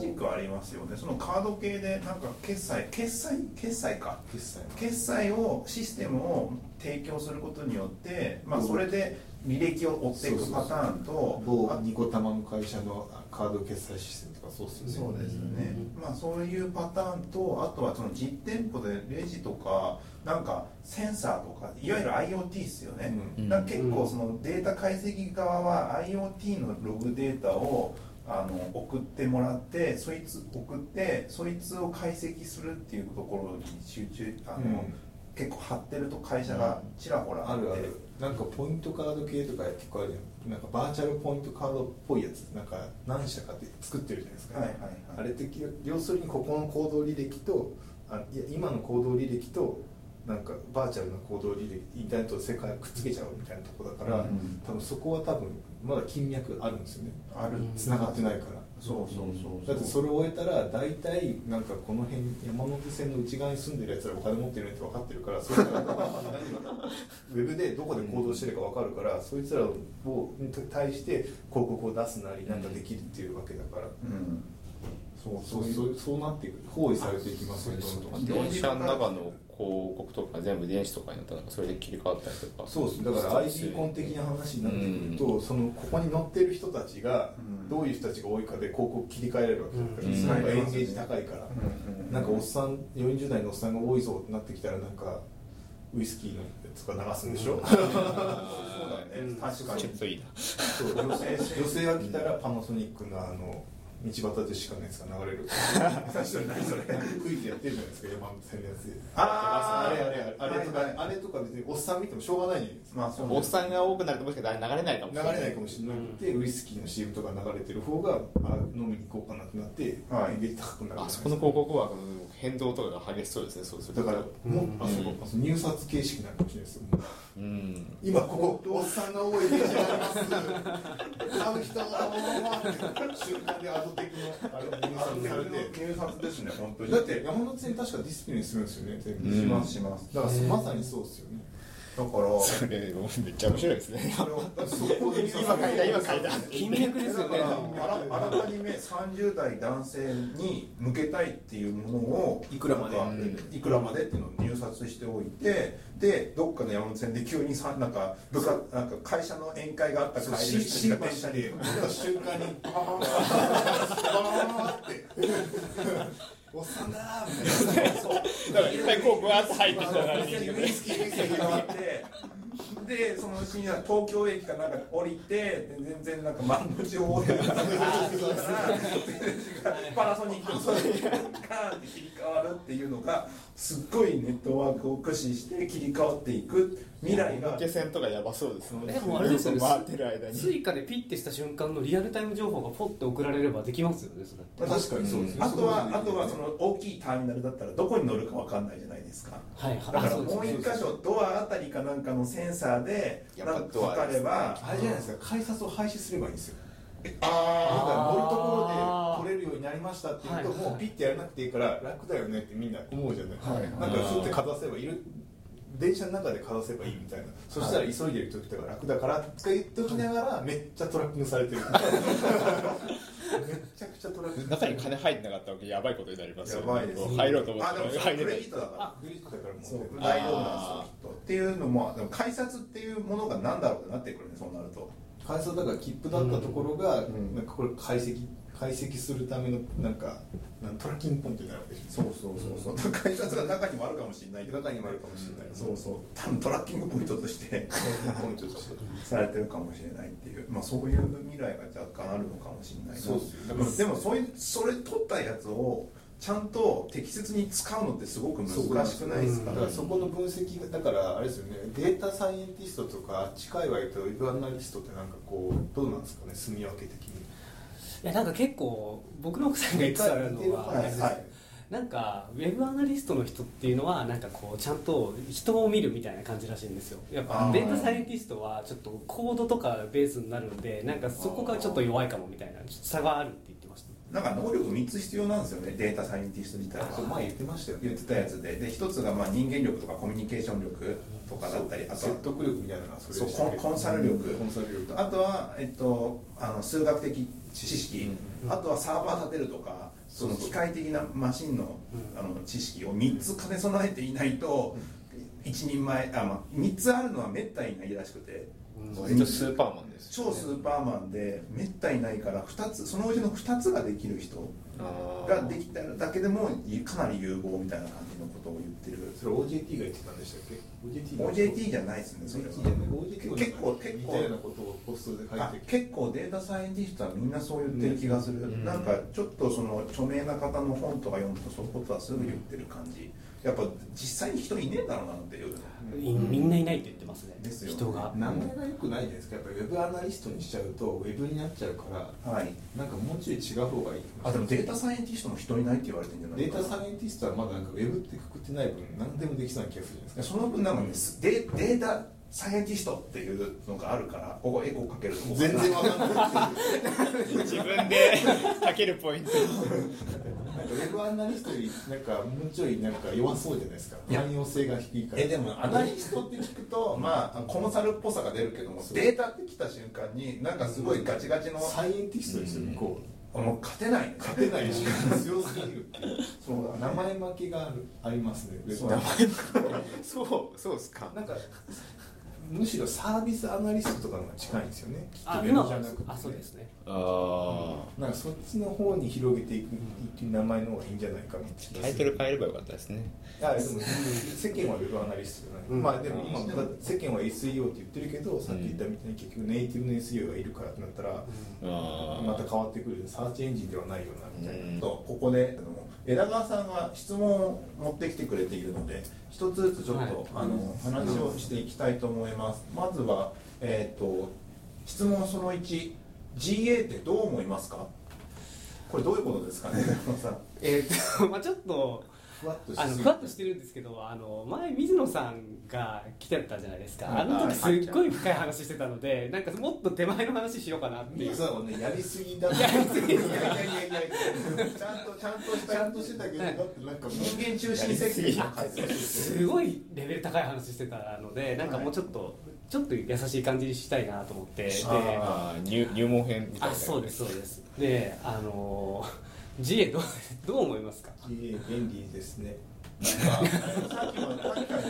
Speaker 1: 軸ありますよね。そのカード系でなんか決済決済決済か。
Speaker 3: 決済。の
Speaker 1: 決済をシステムを提供することによって、まあ、それで履歴を追っていくパターンと
Speaker 3: 某
Speaker 1: あ
Speaker 3: ニコタマの会社のカード決済システムとかそうっすよね。
Speaker 1: そうですよね、まあ、そういうパターンとあとはその実店舗でレジとかなんかセンサーとかいわゆる IoT ですよね、
Speaker 2: うん。
Speaker 1: だから結構そのデータ解析側は IoT のログデータをあの送ってもらってそいつ送ってそいつを解析するっていうところに集中あの、
Speaker 3: うん。
Speaker 1: 結構張ってると会社がちらほらって。
Speaker 3: あるあるなんかポイントカード系とか結構あるやん。なんかバーチャルポイントカードっぽいやつ。なんか何社かって作ってるじゃないですか、
Speaker 1: はいはいはい。
Speaker 3: あれって要するにここの行動履歴とあいや今の行動履歴となんかバーチャルな行動履歴インターネットで世界をくっつけちゃうみたいなとこだから、
Speaker 1: うん
Speaker 3: 多分そこは多分まだ金脈あるんですよね。
Speaker 1: ある
Speaker 3: 繋がってないから
Speaker 1: そうそうそう
Speaker 3: だってそれを終えたら大体なんかこの辺山手線の内側に住んでるやつらお金持ってるねって分かってるからそいつらが ウェブでどこで行動してるか分かるからそいつらをに対して広告を出すなりなんかできるっていうわけだから、
Speaker 1: うん。そう
Speaker 3: そうそうそうなっていく。包囲されていきますよねどんどん。
Speaker 2: 電車の中の広告とか全部電子とかになったらそれで切り替わったりとか。
Speaker 3: そうですだから IC コン的な話になってくると、そのここに載ってる人たちが
Speaker 1: うん
Speaker 3: どういう人たちが多いかで広告切り替えられるわけだから、
Speaker 2: うん。
Speaker 3: それがエンゲージ高いから、
Speaker 1: うんうん
Speaker 3: なんかおっさん40代のおっさんが多いぞってなってきたらなんかウイスキーのやつとか流すんでしょ、
Speaker 1: そうだね。確かに。
Speaker 2: ちょっといいな。
Speaker 3: そう女性女性が来たらパナソニックのあの道端でしかのやつが流れる。
Speaker 1: それ何それ。
Speaker 3: クイズやってるじゃないですか山手線のやつ。で
Speaker 1: あー。
Speaker 3: あれあれあれあれとか、あれとか別におっさん見てもしょうがない。
Speaker 1: まあそう
Speaker 2: おっさんが多くなるともしかしたら流れないかもし
Speaker 3: 流
Speaker 2: れない。
Speaker 3: れないかもしれなくて、ウイスキーの CM とか流れてる方があ飲みに行こうかなってなって、
Speaker 1: はい。
Speaker 3: 高くなる。
Speaker 2: あそこの広告は変動とかが激しそうですねそうすると。
Speaker 3: だか。らもう、あそこ
Speaker 2: うん
Speaker 3: 入札形式になるかもしれないですう
Speaker 2: うん。
Speaker 3: 今ここおっさんが多い電車があります。買う人が 瞬間でアド的なあれ入札されて
Speaker 1: 入札ですね本当に
Speaker 3: だって山手線確かディスプレイにするんですよね全部、
Speaker 1: しますします
Speaker 3: だからまさにそうですよね
Speaker 1: だから
Speaker 2: それめっちゃ面白いですね。今書いた今書いた。
Speaker 4: 金脈ですよね。
Speaker 1: だからあらあらかじめ30代男性に向けたいっていうものを
Speaker 3: いくらまで？
Speaker 1: いくらまでっていうのを入札しておいてでどっかの山手線で急にさなんか部下なんか会社の宴会があった帰りに
Speaker 3: 新橋で瞬間にバーンバーンっておっさんだなみたいな。
Speaker 2: だからいっぱいこうグワーッと入ってきたらいいよね
Speaker 1: ウイスキーウイスキーがあってでそのうちに東京駅かなんか降りてで全然なんか万の字を覚えてるからパナソニックのそれにガーンって切り替わるっていうのがすっごいネットワークを駆使して切り替わっていく未来が。
Speaker 2: 表線とかやばそうですね
Speaker 4: でもあれですよね
Speaker 2: 回ってる間に
Speaker 4: Suica でピッてした瞬間のリアルタイム情報がポッて送られればできますよねそれって。
Speaker 3: 確かにそうですね。
Speaker 1: あとはあとはその大きいターミナルだったらどこに乗るかわかんないじゃないですか。
Speaker 4: はい
Speaker 1: だからもう一箇所ドアあたりかなんかのセンサーで
Speaker 2: やっぱ
Speaker 1: なんか測れば
Speaker 3: あれじゃないですか。改札を廃止すればいいんですよ。
Speaker 1: あ
Speaker 3: なましたっていうと、
Speaker 4: はいはい。
Speaker 3: もうピッてやらなくていいから楽だよねってみんな思うじゃない、
Speaker 1: はい。
Speaker 3: なんかふってかざせばいる。電車の中でかざせばいいみたいな、そしたら急いでる時とか楽だからとか言っておきながらめっちゃトラッキングされてる。めっちゃくちゃトラッキング
Speaker 2: 中に金入ってなかったわけやばいことになりますよ、
Speaker 1: やばいです。
Speaker 2: 入ろうと思った
Speaker 1: あでも
Speaker 2: ら 入れない。
Speaker 1: クレジットだから。
Speaker 3: グリッドだからもう
Speaker 1: 大丈夫なんですよきっと。っていうのもでも改札っていうものが何だろうってなってくるねそうなると。
Speaker 3: 改札だから切符だったところが、
Speaker 1: ん。
Speaker 3: なんかこれ解析解析するためのなんかなんトラッキングポイントになるわけでしょ。
Speaker 1: そうそうそうそう。改札が中にもあるかもしれない
Speaker 3: 中にもあるかもしれない。
Speaker 1: そうそう。多分トラッキングポイントとして
Speaker 3: ポイントとして
Speaker 1: されてるかもしれないっていう、まあ、そういう未来が若干あるのかもしれないな。
Speaker 3: そうっすよ。
Speaker 1: でもそういうそれ取ったやつをちゃんと適切に使うのってすごく難しくないですか、
Speaker 3: だからそこの分析がだからあれですよね。データサイエンティストとかあっち界隈とウェブアナリストってなんかこうどうなんですかね？住み分け的に
Speaker 4: いやなんか結構僕の奥さんが言ってたのは、
Speaker 1: はいはい。
Speaker 4: なんかウェブアナリストの人っていうのはなんかこうちゃんと人を見るみたいな感じらしいんですよ。やっぱデー。タサイエンティストはちょっとコードとかベースになるんでなんかそこがちょっと弱いかもみたいな差があるって言ってました。
Speaker 1: なんか能力3つ必要なんですよねデータサイエンティスト自体は。
Speaker 3: そう前言ってましたよね
Speaker 1: 言ってたやつで。で一つがまあ人間力とかコミュニケーション力とかだったりあと
Speaker 3: 説
Speaker 1: は
Speaker 3: 得力みたいなのがそれ
Speaker 1: そうコンコンサル力。
Speaker 3: コンサル力。
Speaker 1: あとは、えっと、あの数学的知識、
Speaker 4: うん。
Speaker 1: あとはサーバー立てるとかその機械的なマシンの,、
Speaker 4: うん。
Speaker 1: あの知識を3つ兼ね備えていないと、一人前あ、まあ、3つあるのはめったにないらしくて、
Speaker 4: うん。
Speaker 2: 割とスーパーマンですよ
Speaker 1: 超スーパーマンでめったにないから2つそのうちの2つができる人ができただけでもかなり有望みたいな感じのことを言ってる。
Speaker 3: それ OJT が言ってたんでしたっけ？OJT
Speaker 1: じゃないですねそれ
Speaker 3: OJT
Speaker 1: は
Speaker 3: じゃない。OJT は
Speaker 1: 結構結構
Speaker 3: 似たようなことをポストで書い
Speaker 1: あ
Speaker 3: て
Speaker 1: 結構データサイエンティストはみんなそう言ってる気がする、
Speaker 2: うん。
Speaker 1: なんかちょっとその著名な方の本とか読むとそういうことはすぐ言ってる感じ。やっぱ実際に人いねえんだろうなっていう
Speaker 4: いみんないないって言ってますね。
Speaker 1: ですよね。
Speaker 4: 人が。
Speaker 3: 名前が良くないですか。やっぱりウェブアナリストにしちゃうとウェブになっちゃうから
Speaker 1: はい。
Speaker 3: なんかもうちょい違う方がいい
Speaker 1: あでもデータサイエンティストも人いないって言われてるんじゃな。い
Speaker 3: データサイエンティストはまだなんかウェブってくくってない分何でもできそうな気がするじゃないですか。
Speaker 1: その分なんかねデデータサイエンティストっていうのがあるからここエコーかけると
Speaker 3: 全然わかんない
Speaker 2: 自分でかけるポイント
Speaker 3: なんかウェブアナリストよりなんかもうちょいなんか弱そうじゃないですか。汎用性が低いから。
Speaker 1: えでもアナリストって聞くとまあコンサルっぽさが出るけどもデータって来た瞬間になんかすごいガチガチの、
Speaker 3: サイエンティストですよ向こう。
Speaker 1: もう勝てない。ね
Speaker 3: 勝てないし強すぎる
Speaker 1: そう。
Speaker 3: 名前負けがあるありますね
Speaker 1: そう
Speaker 2: そうですか。
Speaker 3: なんかむしろサービスアナリストとかの方が近いんですよね。きっとじゃなくて
Speaker 4: あそうですね。
Speaker 2: あ
Speaker 3: なんかそっちの方に広げていくっていう名前の方がいいんじゃないかなって気
Speaker 2: あ
Speaker 3: がする
Speaker 2: タイトル変えればよかったですね。
Speaker 3: いやでも世間はウェブアナリストじゃない、
Speaker 4: うん。
Speaker 3: まあでも今世間は SEO って言ってるけどさっき言ったみたいに結局ネイティブの SEO がいるからってなったら
Speaker 2: あ
Speaker 3: また変わってくるサーチエンジンではないよなみたいな、
Speaker 2: うん。
Speaker 1: とここで枝川さんが質問を持ってきてくれているので一つずつちょっと、
Speaker 4: はい。
Speaker 1: あの話をしていきたいと思います。まずはえっ、と質問その 1GA ってどう思いますか？これどういうことですかね？
Speaker 4: えーっとまあちょっと
Speaker 3: ふわっとし
Speaker 4: あのふわっとしてるんですけどあの前水野さんが来てたじゃないですか。あの
Speaker 1: はい
Speaker 4: 時すっごい深い話してたのでなんかもっと手前の話しようかなっていう。
Speaker 3: 水野さんはねやりすぎだ。
Speaker 4: やりすぎ
Speaker 3: いやいやいやいやちゃんとちゃんとちゃんとしてたけどだ
Speaker 4: はい。
Speaker 3: ってなんか
Speaker 1: 人間中心設計
Speaker 4: すごいレベル高い話してたのでなんかもうちょっと、ちょっと優しい感じにしたいなと思って。で
Speaker 2: 入入門編みたいな。
Speaker 4: あそうですそうです。であの GA どうどう思いますか
Speaker 3: ？GA 便利ですね。
Speaker 1: なんかさっきもさっきから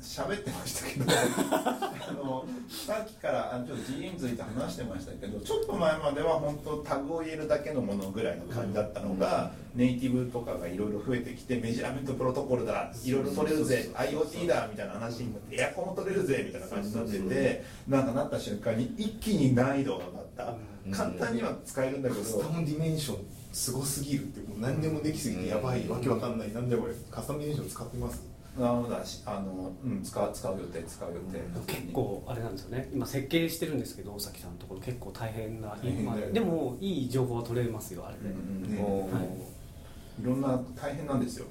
Speaker 1: 喋ってましたけどあのさっきからあのちょっと GA について話してましたけどちょっと前までは本当タグを入れるだけのものぐらいの感じだったのが、ネイティブとかがいろいろ増えてきてメジャーメントプロトコルだいろいろ取れるぜ IoT だみたいな話になってエアコンも取れるぜみたいな感じになっててなんかなった瞬間に一気に難易度が上がった。
Speaker 2: うん。
Speaker 1: 簡単には使えるんだけど
Speaker 3: カスタムディメンションすごすぎるってもう何でもできすぎてやばい、
Speaker 2: うん
Speaker 3: わけわかんない。なんだこれ？カスタムディション使ってます？
Speaker 1: なのだしあの、うん、使う使う予定使う予定、
Speaker 4: 結構あれなんですよね。今設計してるんですけど大崎さんのところ結構大変な
Speaker 3: ね。
Speaker 4: まあで。もいい情報は取れますよあれで、
Speaker 1: うんうん
Speaker 3: ね。
Speaker 4: はい。
Speaker 1: いろんな大変なんですよ。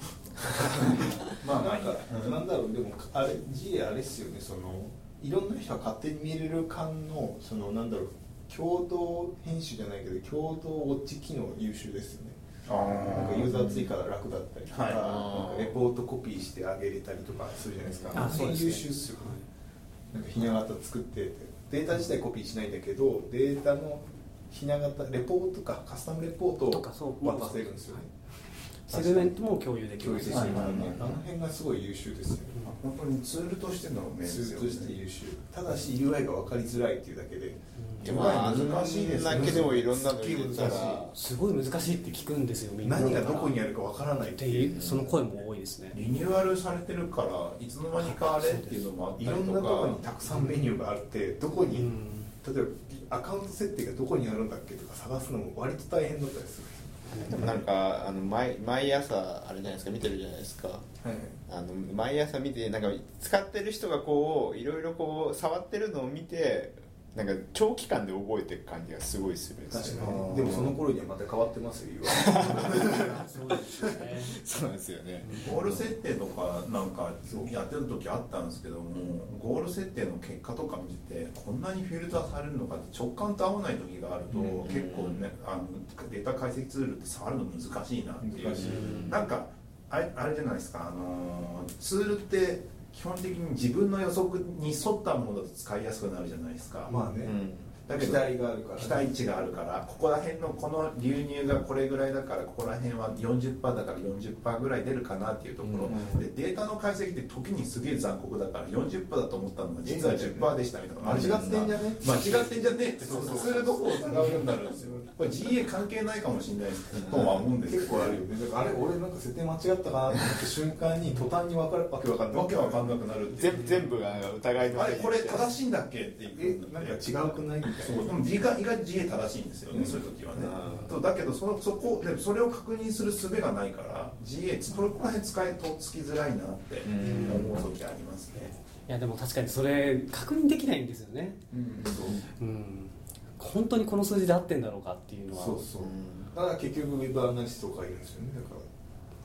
Speaker 1: ま あまあ
Speaker 3: なんか、
Speaker 1: うん
Speaker 3: なんだろう。でもあれ GA あれっすよね。そのいろんな人が勝手に見れる感のそのなんだろう共同編集じゃないけど共同ウォッチ機能優秀ですよね。
Speaker 1: あ
Speaker 3: なんかユーザー追加が楽だったりとか,、
Speaker 1: はい。
Speaker 3: なんかレポートコピーしてあげれたりとかするじゃないですか。
Speaker 4: あそうですね。
Speaker 3: 優秀ですよなんかひな形作ってデータ自体コピーしないんだけどデータのひな形レポートかカスタムレポート
Speaker 4: とかそう
Speaker 3: を渡せるんですよね。
Speaker 4: セグメントも共有でき
Speaker 3: るからね、
Speaker 1: はいはい。はい
Speaker 3: あの辺がすごい優秀ですよね、
Speaker 1: 本当にツールとしての面ですよね。
Speaker 3: ツールとして優秀。ただし UI が分かりづらいっていうだけで
Speaker 2: でもまあ
Speaker 1: 難しいですね
Speaker 2: だけでもいろんなの入れた
Speaker 3: 難し
Speaker 2: ら
Speaker 4: すごい難しいって聞くんですよみんな。
Speaker 3: 何がどこにあるか分からない
Speaker 4: っ
Speaker 3: ってていう
Speaker 4: その声も多いですね。
Speaker 1: リニューアルされてるからいつの間にかあれっていうのもあった
Speaker 3: い
Speaker 1: りとか
Speaker 3: ろんなとこにたくさんメニューがあってどこに、
Speaker 4: うん。
Speaker 3: 例えばアカウント設定がどこにあるんだっけとか探すのも割と大変だったりする。
Speaker 2: でもなんかあの毎毎朝あれじゃないですか見てるじゃないですか。
Speaker 3: はい。
Speaker 2: あの毎朝見てなんか使ってる人がこういろいろこう触ってるのを見てなんか長期間で覚えていく感じがすごいするんですよね。
Speaker 3: 確かに。でもその頃にはまた変わってますよ
Speaker 4: そうですよね。
Speaker 2: そうなんですよね。
Speaker 1: ゴール設定とかなんかやってる時あったんですけどもゴール設定の結果とか見ててこんなにフィルターされるのかって直感と合わない時があると
Speaker 3: うん。
Speaker 1: 結構ねあのデータ解析ツールって触るの難しいなっていう。なんかあれあれじゃないですかあのツールって基本的に自分の予測に沿ったものだと使いやすくなるじゃないですか、
Speaker 3: まあね、
Speaker 2: うん
Speaker 1: だけど
Speaker 3: 期待があるから、
Speaker 1: 期待値があるからここら辺のこの流入がこれぐらいだからここら辺は40%だから40%ぐらい出るかなっていうところ、
Speaker 3: うん。
Speaker 1: でデータの解析って時にすげえ残酷だから40%だと思ったのが実は10%でしたみたいな
Speaker 3: 間違ってんじゃね？
Speaker 1: 間違ってんじゃねえって
Speaker 3: そうそう。
Speaker 1: ツールどこを疑うようになるんですよ。これ GA 関係ないかもしれないとは思うんですけど
Speaker 3: 結構あるよ。ねだからあれ俺なんか設定間違ったかなと思った瞬間に途端に分かるわけわかんない。
Speaker 1: わけわかんなくなる
Speaker 2: 全全部が疑いの
Speaker 1: あれこれ正しいんだっけって
Speaker 3: え
Speaker 1: いう。
Speaker 3: なんか違うくない？
Speaker 1: そうでも意外意外と GA 正しいんですよね、
Speaker 3: うん。
Speaker 1: そういう時はね。
Speaker 2: うん
Speaker 1: そうだけどそのそこでもそれを確認する術がないから GA これこの辺使いとつきづらいなって
Speaker 2: うん
Speaker 1: 思う時ありますね、
Speaker 4: いやでも確かにそれ確認できないんですよね。
Speaker 3: そう
Speaker 4: うん。本当にこの数字で合ってんだろうかっていうのは。
Speaker 3: そうそう。だから結局ウェブアナリストがいるんですよねだから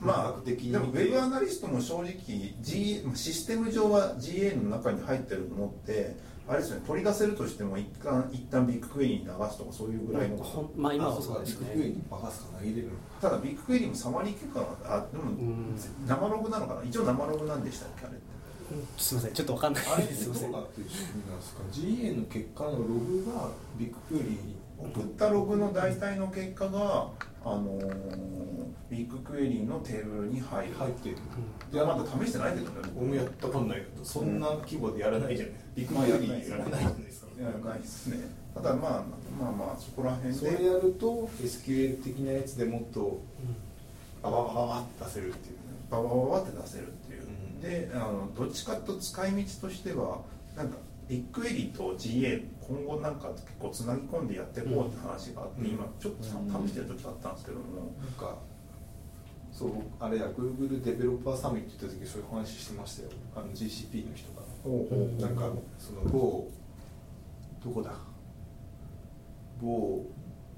Speaker 1: まあでもウェブアナリストも正直 G システム上は GA の中に入ってるものってあれですよね取り出せるとしても一旦一旦ビッグクエリに流すとかそういうぐらいの
Speaker 4: まあ今は
Speaker 3: あ
Speaker 4: そうです
Speaker 3: ビッグクエリ
Speaker 4: ね
Speaker 3: に任すか投げれるの
Speaker 1: ただビッグクエリもサマリー結果があでも
Speaker 4: ん。
Speaker 1: 生ログなのかな？一応生ログなんでしたっけあれって。
Speaker 4: すみませんちょっとわかんない
Speaker 3: あれ
Speaker 4: です。すいませ
Speaker 3: どうんなってる仕組みなんですか？GA の結果のログがビッグクエリに
Speaker 1: 送ったログの大体の結果が、あのービッグクエリのテーブルに入る。
Speaker 3: 入ってる。
Speaker 1: いやまだ試してないけどね。
Speaker 3: 俺もやったことないけどそんな規模でやらないじゃない。ビッグクエリやらないじゃないですか。
Speaker 1: い。やないですね。ただまあまあまあそこら辺で。
Speaker 3: それやると SQL 的なやつでもっとバババババって出せるっていうね。
Speaker 1: ババババって出せるっていう、
Speaker 3: うん。
Speaker 1: であのどっちかと使い道としてはなんかビッグクエリと GA 今後なんか結構つなぎ込んでやっていこうって話があって、
Speaker 3: うん。
Speaker 1: 今ちょっと
Speaker 2: うん
Speaker 1: 試してる時あったんですけども、
Speaker 3: なんかそうあれや Google デベロッパーサミット行った時そういう話してましたよ。あの GCP の人が。なんかその某どこだ？某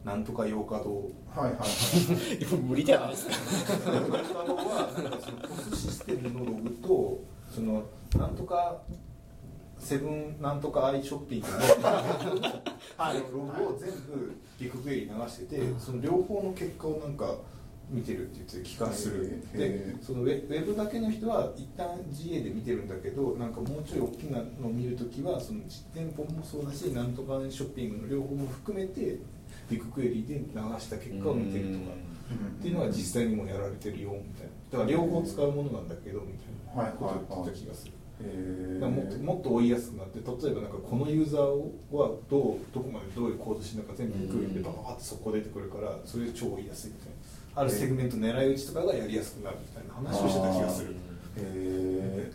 Speaker 3: なんとか洋華堂
Speaker 1: はいはいはい。
Speaker 2: 無理じゃないですか。
Speaker 3: 洋華堂はなんかそのポスシステムのログとそのなんとかセブンなんとかアイショッピングのあのログを全部ビッグクエリに流しててその両方の結果をなんか見てるって言って帰還する。
Speaker 1: へ
Speaker 3: で
Speaker 1: ー
Speaker 3: そのウェウェブだけの人は一旦 GA で見てるんだけどなんかもうちょい大きなのを見るときはその実店舗もそうだしなんとかショッピングの両方も含めてビッグクエリで流した結果を見てるとか。っていうのは実際にもやられてるよみたいな。だから両方使うものなんだけどみたいなことを言ってた気がする。もっともっと追いやすくなって例えばなんかこのユーザーはどうどこまでどういうコードしてるのか全部グクエリでバババってそこ出てくるからそれで超追いやすいみたいな。あるセグメント狙い撃ちとかがやりやすくなるみたいな話をしてた気がする。
Speaker 1: え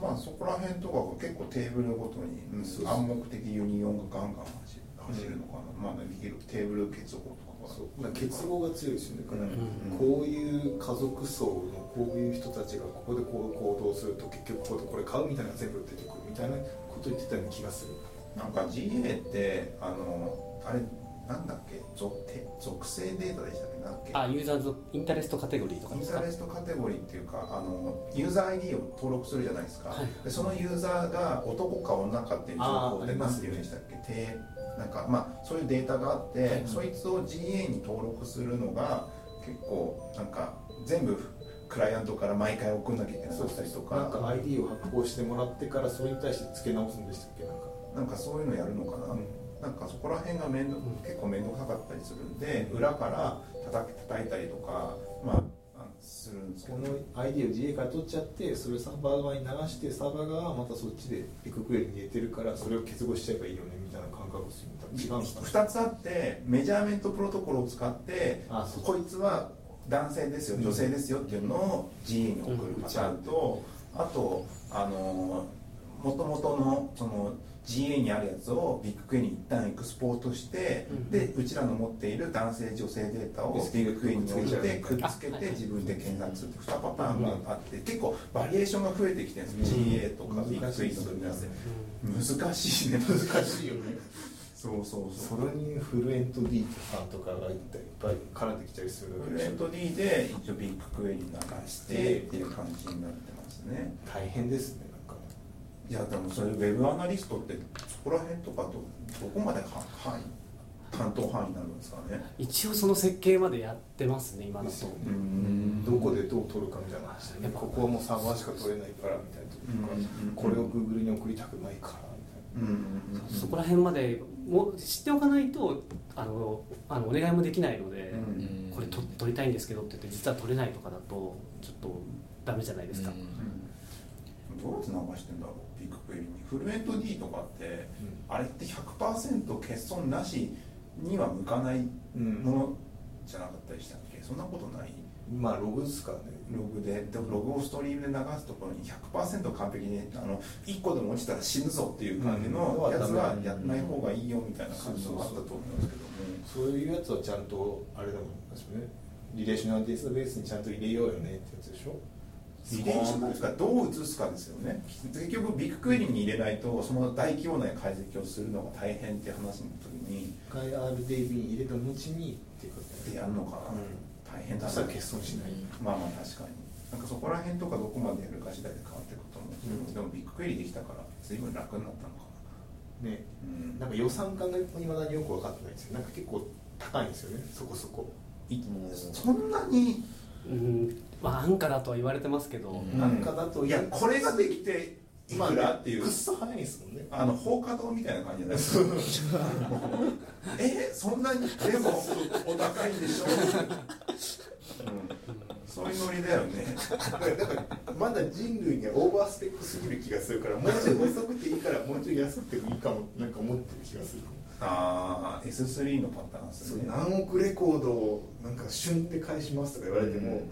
Speaker 1: まあそこら辺とかが結構テーブルごとに暗黙的ユニオンがガンガン走るのかな、まあねテーブル結合とかが
Speaker 3: そう。なんか結合が強いですよね。だから、
Speaker 1: うん。
Speaker 3: こういう家族層のこういう人たちがここでこう行動すると結局ここでこれ買うみたいなのが全部出てくるみたいなこと言ってたような気がする。
Speaker 1: なんか GA ってあのあれなんだっけ？属て属性データでしたっけ？なんだっけ？
Speaker 4: あユーザーズインタレストカテゴリーとか
Speaker 1: イン
Speaker 4: ですか？
Speaker 1: タレストカテゴリーっていうかあのユーザー ID を登録するじゃないですか、
Speaker 4: はい。
Speaker 1: でそのユーザーが男か女かっていう情報って何て言うんでしたっけ？てなんかまあそういうデータがあって、
Speaker 4: はい。
Speaker 1: そいつを GA に登録するのが結構なんか全部クライアントから毎回送んなきゃいけなかったりとか
Speaker 3: なんか ID を発行してもらってからそれに対して付け直すんでしたっけ？なんか。
Speaker 1: なんかそういうのやるのかな、
Speaker 3: うん。
Speaker 1: なんかそこら辺が面倒結構面倒くさかったりするんで裏から叩き叩いたりとかまああするんですけど
Speaker 3: この ID を GA から取っちゃってそれをサーバー側に流してサーバー側はまたそっちでビッグクエリに入れてるからそれを結合しちゃえばいいよねみたいな感覚ですよね多分違うんですかね。
Speaker 1: 2つあってメジャーメントプロトコルを使ってこいつは男性ですよ
Speaker 3: うん。
Speaker 1: 女性ですよっていうのを GA に送るパターンと、あとあのもともとのその GA にあるやつをビッグクエリに一旦エクスポートして、
Speaker 4: うん。
Speaker 1: でうちらの持っている男性女性データをビッグクエリに置いてくっつけて自分で検索するって2パターンがあって結構バリエーションが増えてきてるんですよ。GA とかビッグクエリの組み合わせ。難しいね。
Speaker 3: 難しいよね。
Speaker 1: そうそうそう。
Speaker 3: それにフルエント D さんとかがいっぱい絡んできたりする。
Speaker 1: フレント D で一応ビッグクエリ流してっていう感じになってますね。
Speaker 3: 大変ですね
Speaker 1: いやでもそういうウェブアナリストってそこら辺とかとどこまでは範囲担当範囲になるんですかね。
Speaker 4: 一応その設計までやってますね今だと。
Speaker 3: どこでどう取るかみたいな話でね。ここはもうサーバーしか取れないからみたいな
Speaker 1: うん
Speaker 3: これを Google に送りたくないからみたいな。
Speaker 1: うんうんうん。
Speaker 4: そこら辺までも知っておかないとあのあのお願いもできないので、
Speaker 1: うん。
Speaker 4: これと取りたいんですけどって言って実は取れないとかだとちょっとダメじゃないですか、
Speaker 1: どうやって流してんだろうビッグクエリにフルエント D とかってあれって100%欠損なしには向かない
Speaker 3: うん
Speaker 1: ものじゃなかったりしたっけ？そんなことない？
Speaker 3: まあログですからね。
Speaker 1: ログで？ログをストリームで流すところに100%完璧にあの1個でも落ちたら死ぬぞっていう感じの
Speaker 3: うん。
Speaker 1: やつはやらない方がいいよみたいな感じがあったと思うんですけども。
Speaker 3: そういうやつはちゃんとあれだもん。ですよね。リレーショナルデータベースにちゃんと入れようよねってやつでしょ？
Speaker 1: リレーショナルがどう移すかですよね。結局ビッグクエリに入れないとその大規模な解析をするのが大変って話の時に
Speaker 3: 一回 RDB に入れた後にっていうか
Speaker 1: でやるのかな、
Speaker 3: うん。
Speaker 1: 大変だ
Speaker 3: そしたら欠損しない。
Speaker 1: まあまあ確かに。なんかそこら辺とかどこまでやるか次第で変わっていくと思うんですけど、でもビッグクエリできたから随分楽になったのか
Speaker 3: ね。
Speaker 1: なうん。
Speaker 3: なんか予算感がいまだによく分かってないんですよ。なんか結構高いんですよね。そこそこ。
Speaker 1: いそんなに
Speaker 4: うんまあ安価だとは言われてますけど、
Speaker 2: うん。
Speaker 3: なんかだと
Speaker 1: いやこれができていくらっていう。
Speaker 3: くっそ早いですもんね。
Speaker 1: あの放課後みたいな感じじゃないですか えそんなに？でもお高いんでしょ、うん、そういうノリだよね。
Speaker 3: だからまだ人類にはオーバースペックすぎる気がするからもうちょい遅くていいからもうちょい安くてもいいかもなんか思ってる気がする
Speaker 1: ああ S3 のパターンですね。
Speaker 3: 何億レコードをなんか旬で返しますとか言われても、
Speaker 1: うん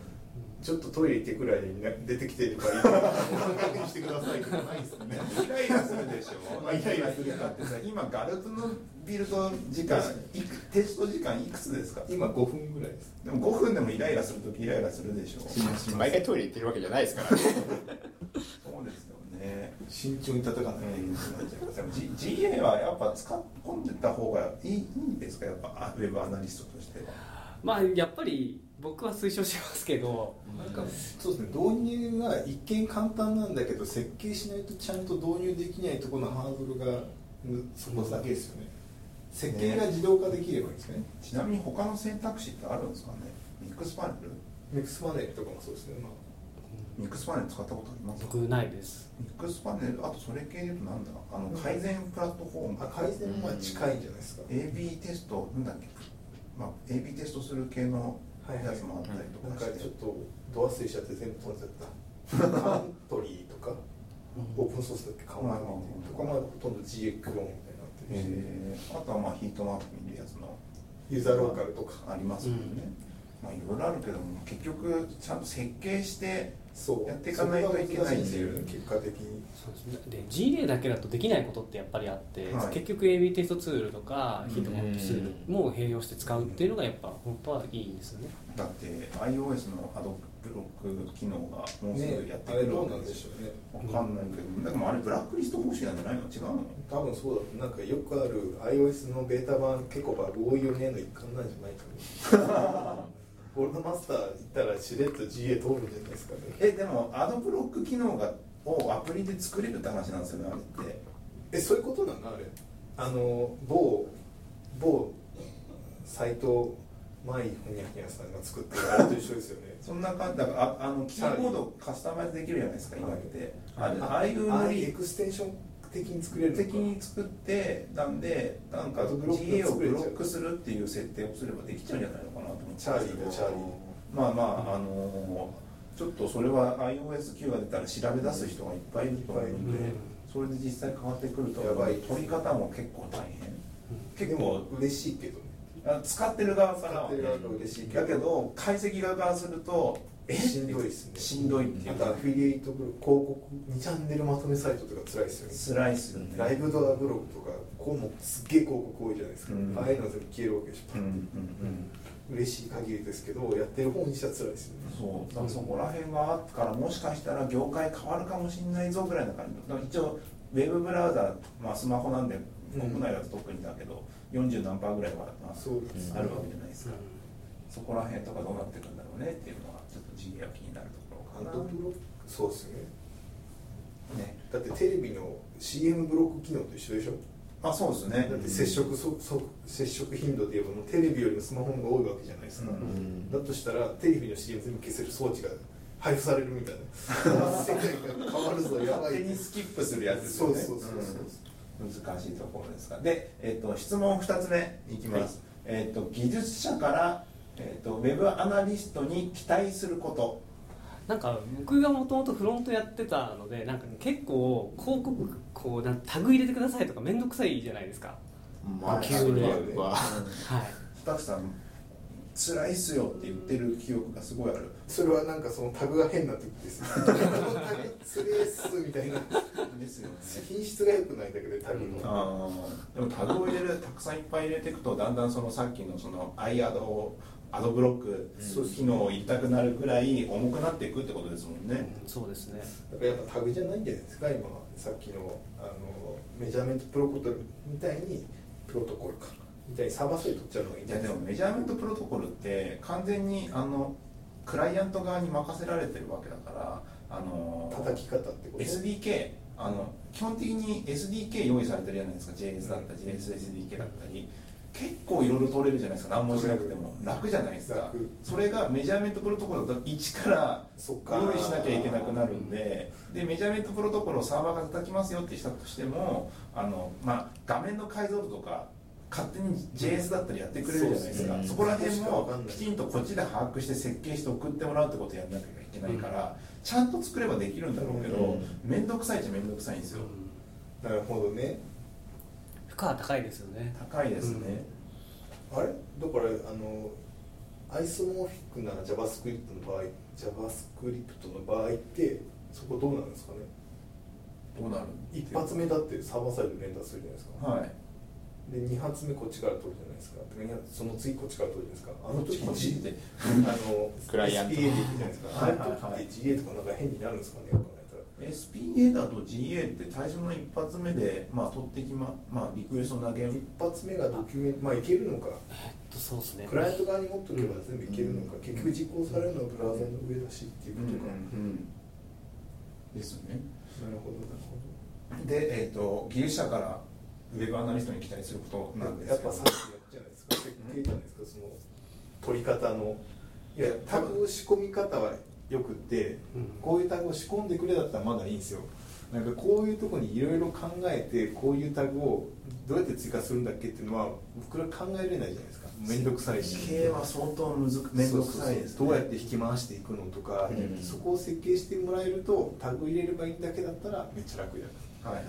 Speaker 3: ちょっとトイレ行ってくらいにな出てきてればいいから確認してくださいとかないですよね
Speaker 1: イライラするでしょ。
Speaker 3: まあイライラする
Speaker 1: だってさ今ガルプのビルド時間いくテスト時間いくつですか？
Speaker 3: 今5分ぐらいです。
Speaker 1: でも5分でもイライラするときイライラする。でしょそう
Speaker 2: 毎回トイレ行ってるわけじゃないですから。ね
Speaker 1: ですよね。
Speaker 3: 慎重に叩かないといけない
Speaker 1: でも G- GA はやっぱ使い込んでた方がいいんですか？やっぱあウェブアナリストとしては。
Speaker 4: まあやっぱり僕は推奨しますけど
Speaker 3: なんかそうですね。導入が一見簡単なんだけど設計しないとちゃんと導入できないところのハードルがうんそこだけですよね。設計が自動化できればいいですかね。
Speaker 1: ちなみに他の選択肢ってあるんですかね。ミックスパネル？
Speaker 3: ミックスパネルとかもそうですね、まあ、
Speaker 1: ミックスパネル使ったことあります
Speaker 4: 僕ないです。
Speaker 1: ミックスパネル？あとそれ系で言うとなんだ？あの改善プラットフォーム。
Speaker 3: あ改善は近いんじゃないですか、
Speaker 1: AB テストなんだっけ、まあ、AB テストする系のやつもあったりと
Speaker 3: なん
Speaker 1: かして、
Speaker 3: かちょっとド忘れしちゃって全部飛んじゃった。カントリーとかオープンソースだっけカントリーとか。までほとんどーンみたいになってるし、
Speaker 1: えー。あとはまあヒートマップ見るやつの
Speaker 3: ユーザーローカルとか
Speaker 1: ありますもんね、まあいろいろあるけども結局ちゃんと設計して
Speaker 3: そう。
Speaker 1: やっていかないといけないっていう。
Speaker 3: 結果的に。
Speaker 4: そうですね。で GA だけだとできないことってやっぱりあって、
Speaker 1: はい。
Speaker 4: 結局 AB テストツールとか
Speaker 1: うん。
Speaker 4: ヒートマップツールも併用して使うっていうのがやっぱ本当はいいんですよね。
Speaker 1: だって iOS のアドブロック機能がもうすぐやってくる
Speaker 3: どうなんで
Speaker 1: わけでし
Speaker 3: しょうね。
Speaker 1: ょわかんないけどでもあれブラックリスト方式なんじゃないの？違うの？
Speaker 3: 多分そうだ。なんかよくある iOS のベータ版結構バグ多いよねの一環なんじゃないかな ゴールドマスター行ったらしれっと GA 通るんじゃないですかね。
Speaker 1: えでもアドブロック機能がをアプリで作れるって話なんですよねあれって。
Speaker 3: えそういうことなの？あれ。あの某某サイトマイホニャヒャさんが作ってるあれと一緒ですよね。
Speaker 1: そんな感じだからああのキーボードカスタマイズできるじゃないですか今って。あれああいう
Speaker 3: ああ
Speaker 1: ノリ
Speaker 3: いうエクステンション的に作れる
Speaker 1: 的に作ってなんでなんか GA をブロックするっていう設定をすればできちゃうんじゃないのかなと思って。
Speaker 3: チャーリーだチャーリー。
Speaker 1: まあまああのちょっとそれは iOS9 が出たら調べ出す人がいっぱいいると思うんで、
Speaker 4: うん
Speaker 1: それで実際変わってくると
Speaker 3: やばい。
Speaker 1: 取り方も結構大変。結
Speaker 3: で
Speaker 1: 構
Speaker 3: も嬉しいけどね。
Speaker 1: あ使ってる側からはだけど解析側からするとえ
Speaker 3: しんどいですね。
Speaker 1: しんどいっていうか。
Speaker 3: あとアフィリエイトブログ広告2チャンネルまとめサイトとか辛いですよね。
Speaker 1: 辛いっすよね。
Speaker 3: ライブドアブログとかこうもすっげえ広告多いじゃないですか、
Speaker 1: うん。
Speaker 3: ああいうのは全部消えるわけでしょ、
Speaker 1: うんうんうん。
Speaker 3: 嬉しい限りですけどやってる方にしたら辛いですよね。
Speaker 1: そう。だからそこら辺があったからもしかしたら業界変わるかもしれないぞぐらいな感じ。だから一応ウェブブラウザ、まあ、スマホなんで国内だと特にだけど、40何パーぐらいは、まあ、あるわけじゃないですか、そこら辺とかどうなっていくんだろうねっていうのはちょっと GA は気になるところかな。
Speaker 3: アドブロックそうですね。
Speaker 1: ね。
Speaker 3: だってテレビの CM ブロック機能と一緒でしょ？
Speaker 1: あそうですね。
Speaker 3: だって接触そそ接触頻度で言えばもうテレビよりもスマホが多いわけじゃないですか、
Speaker 1: うん。
Speaker 3: だとしたらテレビの CM 全部消せる装置が配布されるみたいな。世界が変わるぞやばい。
Speaker 1: 勝手にスキップするやつですよね。
Speaker 3: そうそうそうそう。
Speaker 1: うん難しいところですがで、えっと質問2つ目いきます、えっと技術者から、えっとウェブアナリストに期待すること。
Speaker 4: なんか僕がもともとフロントやってたのでなんか結構広告こうなんタグ入れてくださいとか面倒くさいじゃないですか。
Speaker 2: まあ
Speaker 4: 急に
Speaker 2: は。
Speaker 4: はい。
Speaker 1: スタッフさん辛いっすよって言ってる記憶がすごいある。
Speaker 3: それはなんかそのタグが変な時です よこのタグつれーっすみたいな。
Speaker 1: ですよね。
Speaker 3: 品質が良くないだけでタグの、
Speaker 1: あー。でもタグを入れるたくさんいっぱい入れていくとだんだんそのさっきのそのアイアドをアドブロック機能を入れたくなるぐらい重くなっていくってことですもんね、
Speaker 4: うんそうですね。
Speaker 3: だからやっぱタグじゃないんじゃないですか今はさっきのあのメジャーメントプロトコルみたいにプロトコルか。みたいにサーバー取っちゃうのがいいん
Speaker 1: い
Speaker 3: じゃないですか。
Speaker 1: やでもメジャーメントプロトコルって完全にあのクライアント側に任せられてるわけだからあの
Speaker 3: 叩き方ってこと
Speaker 1: ？SDK あの基本的に SDK 用意されてるじゃないですか。JS だったり JSSDK だったり結構いろいろ取れるじゃないですか。何もしなくても。楽じゃないですか。
Speaker 3: 楽。
Speaker 1: それがメジャーメントプロトコルだと一から用意しなきゃいけなくなるんででメジャーメントプロトコルをサーバーが叩きますよってしたとしてもあの、まあ、画面の解像度とか勝手に JS だったりやってくれるじゃないですか、
Speaker 2: そうですね
Speaker 1: そこら辺もきちんとこっちで把握して設計して送ってもらうってことをやんなきゃいけないから、ちゃんと作ればできるんだろうけど
Speaker 2: うん。
Speaker 1: 面倒、くさいっちゃ面倒くさいんですよ、
Speaker 3: なるほどね
Speaker 4: 負荷は高いですよね。
Speaker 1: 高いですね、
Speaker 3: あれ？だからあのアイソモーフィックな JavaScript の場合 JavaScript の場合ってそこどうなんですかね？
Speaker 1: どうなる
Speaker 3: 一発目だってサーバーサイド連打するじゃないですか。
Speaker 1: はい。
Speaker 3: で二発目こっちから取るじゃないですか。でその次こっちから取るじゃないですか。あの時
Speaker 1: こっちで
Speaker 3: あの
Speaker 2: クライアント。
Speaker 3: SPA でいくじゃないですか。あ
Speaker 1: はいはいはい。
Speaker 3: あいう時って GA とかなんか変になるんですかね
Speaker 1: SPA だと GA って最初の一発目で、まあ、取ってきま、まあ、リクエスト投げ
Speaker 3: 一発目がドキュメントまあいけるのか。
Speaker 4: えっとそうですね。
Speaker 3: クライアント側に持っとけば全部いけるのか、結局実行されるのはブラウザの上だしっていうことか、
Speaker 1: うんですね。
Speaker 3: なるほどなるほ
Speaker 1: で、えー、と技術者からウェブアナリストに期待することなんです
Speaker 3: やっぱさっきやったじゃないですか設計じゃないですかその取り方のいやタグを仕込み方はよくって、
Speaker 4: うん。
Speaker 3: こういうタグを仕込んでくれだったらまだいいんですよ。なんかこういうところにいろいろ考えてこういうタグをどうやって追加するんだっけっていうのは僕ら考えれないじゃないですか。面倒くさいし
Speaker 1: 系は相当むずく面倒くさいです、ね、
Speaker 3: そうそうそう。どうやって引き回していくのとか、
Speaker 2: うん。
Speaker 3: そこを設計してもらえるとタグ入れればいいだけだったらめっちゃ楽や
Speaker 1: はいはい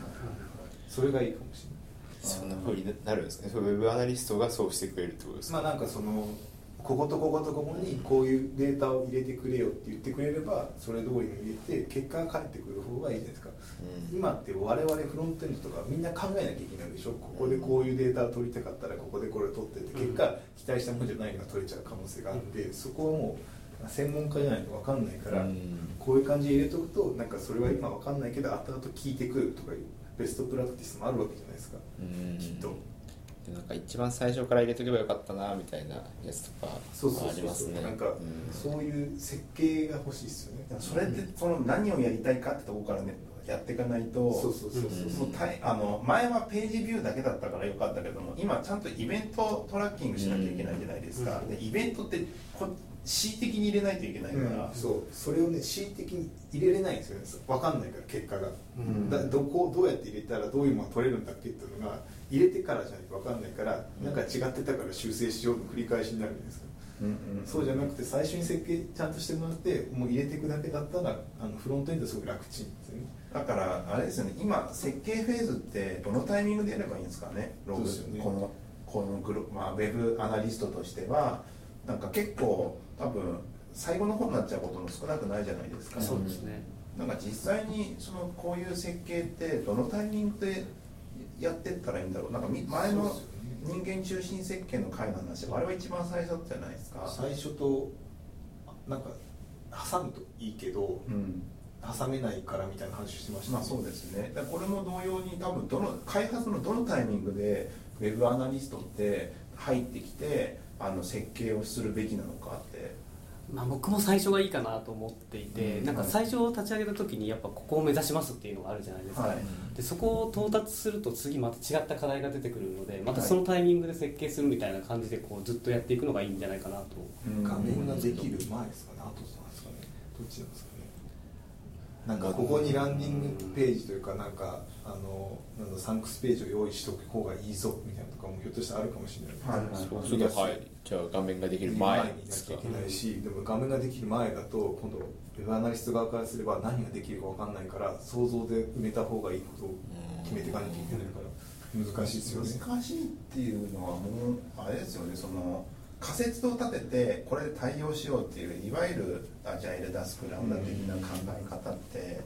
Speaker 3: それがいいかもしれない。
Speaker 2: そんなふうになるんですね。そうウェブアナリストがそうしてくれるってことですか、
Speaker 3: まあなんかそのこことこことここにこういうデータを入れてくれよって言ってくれればそれ通りに入れて結果が返ってくる方がいいじゃないですか、
Speaker 2: うん。
Speaker 3: 今って我々フロントエンドとかみんな考えなきゃいけないでしょ。ここでこういうデータを取りたかったらここでこれを取ってって結果期待したものじゃないのが取れちゃう可能性があってそこはもう専門家じゃないと分かんないから、
Speaker 2: うん。
Speaker 3: こういう感じで入れとくとなんかそれは今分かんないけど後々聞いてくるとかいうベストプラクティスもあるわけじゃないですか、
Speaker 2: うん。
Speaker 3: きっと。
Speaker 2: でなんか一番最初から入れとけばよかったなみたいなやつとか
Speaker 3: そうそうそう
Speaker 2: ありますね。
Speaker 3: なんか、
Speaker 2: うん。
Speaker 3: そういう設計が欲しいですよね。
Speaker 1: それってその何をやりたいかってところからねやっていかないと
Speaker 3: そうそうそうそう
Speaker 1: もう大あの前はページビューだけだったからよかったけども今ちゃんとイベントトラッキングしなきゃいけないじゃないですか、
Speaker 4: うん。
Speaker 1: でイベントってこ恣意的に入れないといけないから、
Speaker 3: そう。それをね恣意的に入れれないんですよね。分かんないから結果が、
Speaker 4: うん。
Speaker 3: だどこどうやって入れたらどういうものが取れるんだっけっていうのが入れてからじゃないと分かんないから、なんか違ってたから修正しようの繰り返しになるじゃないですか、
Speaker 1: うんうん
Speaker 3: そうじゃなくて最初に設計ちゃんとしてもらってもう入れていくだけだったらあのフロントエンドすごい楽ちんですよね。
Speaker 1: だからあれですよね。今設計フェーズってどのタイミングでやればいいんですかね？ログ。
Speaker 3: ですよね。
Speaker 1: このこのグル、まあ、ウェブアナリストとしては。なんか結構多分最後の方になっちゃうことも少なくないじゃないですか、
Speaker 4: そうですね。
Speaker 1: なんか実際にそのこういう設計ってどのタイミングでやってったらいいんだろう。なんかみ前の人間中心設計の回の話あれは一番最初じゃないですか？
Speaker 3: 最初となんか挟むといいけど
Speaker 1: うん。
Speaker 3: 挟めないからみたいな話してました
Speaker 1: まあそうですね。これも同様に多分どの開発のどのタイミングでウェブアナリストって入ってきてあの設計をするべきなのかって。
Speaker 4: まあ、僕も最初がいいかなと思っていて、
Speaker 1: うん。
Speaker 4: なんか最初立ち上げた時にやっぱここを目指しますっていうのがあるじゃないですか、
Speaker 1: はい
Speaker 4: でそこを到達すると次また違った課題が出てくるのでまたそのタイミングで設計するみたいな感じでこうずっとやっていくのがいいんじゃないかなと、
Speaker 3: 画面ができる前ですかね。後なんですかね。どっちなんですかね。なんかここにランディングページというかなんかあのなんだサンクスページを用意しとく方がいいぞみたいなのとかもひょっとしたらあるかもしれない
Speaker 1: はい。はい。
Speaker 2: そうするとはいじゃあ画面ができる前
Speaker 3: になきゃいけないしでも画面ができる前だと今度ウェブアナリスト側からすれば何ができるか分かんないから想像で埋めた方がいいことを決めていかなきゃいけないから難しいですよね。
Speaker 1: 難しいっていうのはもうあれですよね。その仮説を立ててこれで対応しようっていういわゆるアジャイルだスクラムだ的な考え方って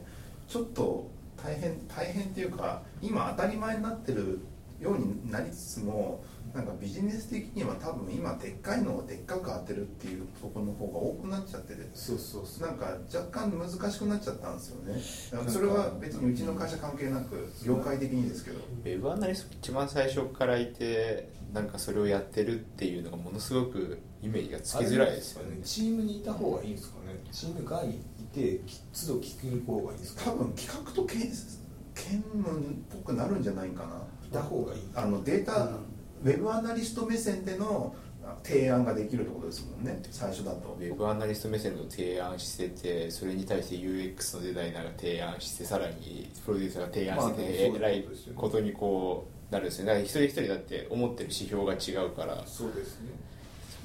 Speaker 1: ちょっと大変大変っていうか今当たり前になってるようになりつつもなんかビジネス的には多分今でっかいのをでっかく当てるっていうところの方が多くなっちゃってて。
Speaker 3: そうそうそう。
Speaker 1: なんか若干難しくなっちゃったんですよね。それは別にうちの会社関係なく業界的にですけど。
Speaker 2: ウェブアナリスト一番最初からいてなんかそれをやってるっていうのがものすごくイメージがつきづらいですよね。
Speaker 3: チームにいた方がいいんですかね。チーム外にいて都度聞きに行く方がいいんですか
Speaker 1: 多分企画と兼兼務っぽくなるんじゃないかな。い
Speaker 3: た方がいい。
Speaker 1: あのデータ、
Speaker 4: うん
Speaker 1: ウェブアナリスト目線での提案ができるってことですもんね。最初だと。
Speaker 2: ウェブアナリスト目線の提案しててそれに対して UX のデザイナーが提案してさらにプロデューサーが提案してて、
Speaker 3: まあ
Speaker 2: えらいことにこうなるんですよね。だから一人一人だって思ってる指標が違うから。
Speaker 3: そうですね。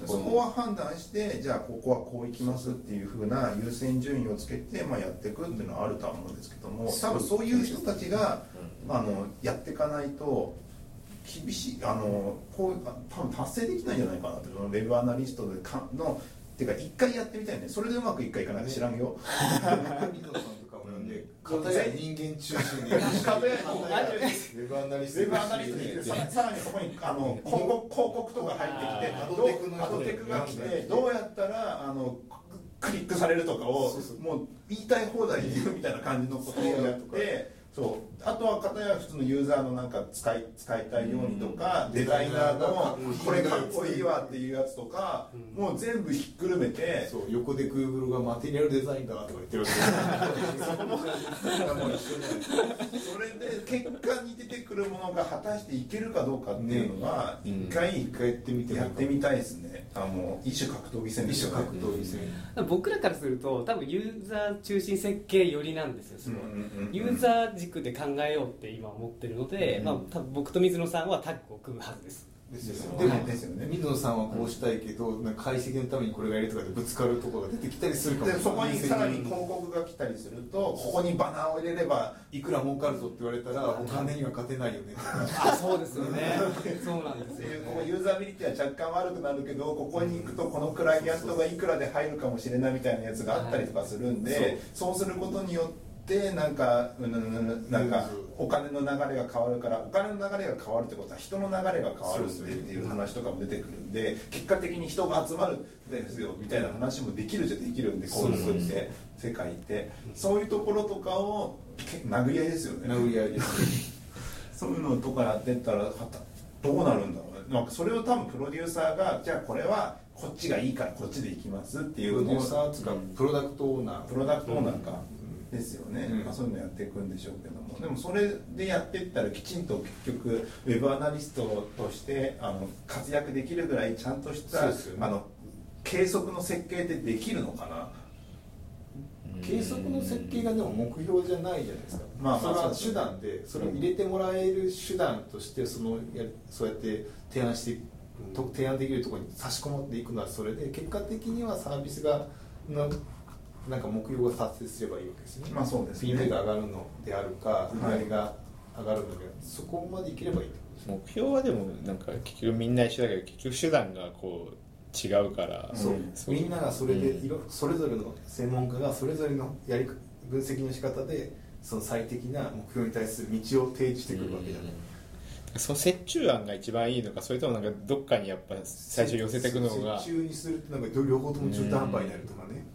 Speaker 1: そこは判断してじゃあここはこういきますっていうふうな優先順位をつけて、まあ、やっていくっていうのはあるとは思うんですけども多分そういう人たちがあのやっていかないと厳しいあのこうあ多分達成できないんじゃないかなってそのウェブアナリストでかのっていうか一回やってみたいね。それでうまくいくかいかないか知らんよ、
Speaker 3: 水野さんとかもなんで片や人間中心で
Speaker 1: 片や
Speaker 3: ウェブアナリスト
Speaker 1: ウェブアナリストにささらにそこにあの広告広告とか入ってきて
Speaker 3: アドテク
Speaker 1: が来て
Speaker 3: ね
Speaker 1: どうやったらあのクリックされるとかをもう言いたい放題言うみたいな感じのことをやってそう。あとは片や普通のユーザーのなんか使い使いたいようにとか、デザイナーのこれかっこいいわっていうやつとか、
Speaker 4: うん。
Speaker 1: もう全部ひっくるめて
Speaker 3: そう横で Google がマテリアルデザインだとか言ってるわけ
Speaker 1: それで結果に出てくるものが果たしていけるかどうかっていうのは一
Speaker 2: ね
Speaker 1: 回
Speaker 3: 一回やってみて
Speaker 1: やってみたいですねあの一種格闘技戦です
Speaker 3: 一種
Speaker 1: よね
Speaker 3: 格闘技戦。
Speaker 4: 僕らからすると多分ユーザー中心設計寄りなんですよすごい、
Speaker 1: うんうんうんうん。
Speaker 4: ユーザー軸で考えようって今思ってるので、
Speaker 1: うん。
Speaker 4: まあ、多分僕と水野さんはタッグを組むはずです
Speaker 3: ですよ
Speaker 1: でも
Speaker 3: ね。でも
Speaker 1: ですよね。
Speaker 3: 水野さんはこうしたいけどなんか解析のためにこれがやるとかでぶつかるところが出てきたりするかも
Speaker 1: でそこにさらに広告が来たりするとここにバナーを入れれば
Speaker 3: いくら儲かるぞって言われたらお金には勝てないよねとか
Speaker 4: あそうですよね。そうなんですよ
Speaker 1: っていうこうユーザビリティは若干悪くなるけどここに行くとこのクライアントがいくらで入るかもしれないみたいなやつがあったりとかするんで、そう。することによってなんかうんうんなんかお金の流れが変わるからお金の流れが変わるってことは人の流れが変わるっていう話とかも出てくるんで結果的に人が集まるんですよ。みたいな話もできるじゃできるんで広告って世界って。そういうところとかをけ殴り合いですよね。
Speaker 3: 殴り合いです。
Speaker 1: そういうのとかやってったらどうなるんだろうね。なんかそれを多分プロデューサーがじゃあこれはこっちがいいからこっちで行きますっていう
Speaker 3: プロデューサーつうかプロダクトオーナー。
Speaker 1: プロダクトオーナーか、ですよね、
Speaker 3: うん。
Speaker 1: まあ、そういうのやっていくんでしょうけども。でもそれでやっていったらきちんと結局ウェブアナリストとしてあの活躍できるぐらいちゃんとした、
Speaker 3: ね。
Speaker 1: あの計測の設計ってできるのかな？
Speaker 3: 計測の設計がでも目標じゃないじゃないですか、
Speaker 1: まあまあ
Speaker 3: それは手段でそれを入れてもらえる手段としてそのやそうやって提案してと提案できるところに差し込まっていくのはそれで結果的にはサービスがのなんか目標が達成すればいいわけですね、
Speaker 1: まあそうですね。
Speaker 3: PV が上がるのであるか売
Speaker 1: はい。
Speaker 3: り上げが上がるのであるそこまでいければいい
Speaker 2: 目標はでもなんか結局みんな一緒だけど結局手段がこう違うから、
Speaker 3: そう。
Speaker 2: そう
Speaker 3: みんながそれで
Speaker 2: うん。
Speaker 3: いろそれぞれの専門家がそれぞれのやり分析の仕方でその最適な目標に対する道を提示してくるわけじゃない、
Speaker 2: その折衷案が一番いいのかそれともなんかどっかにやっぱ最初寄せていくのが。
Speaker 3: 中にするってなんか両方とも中途半端になるとかね、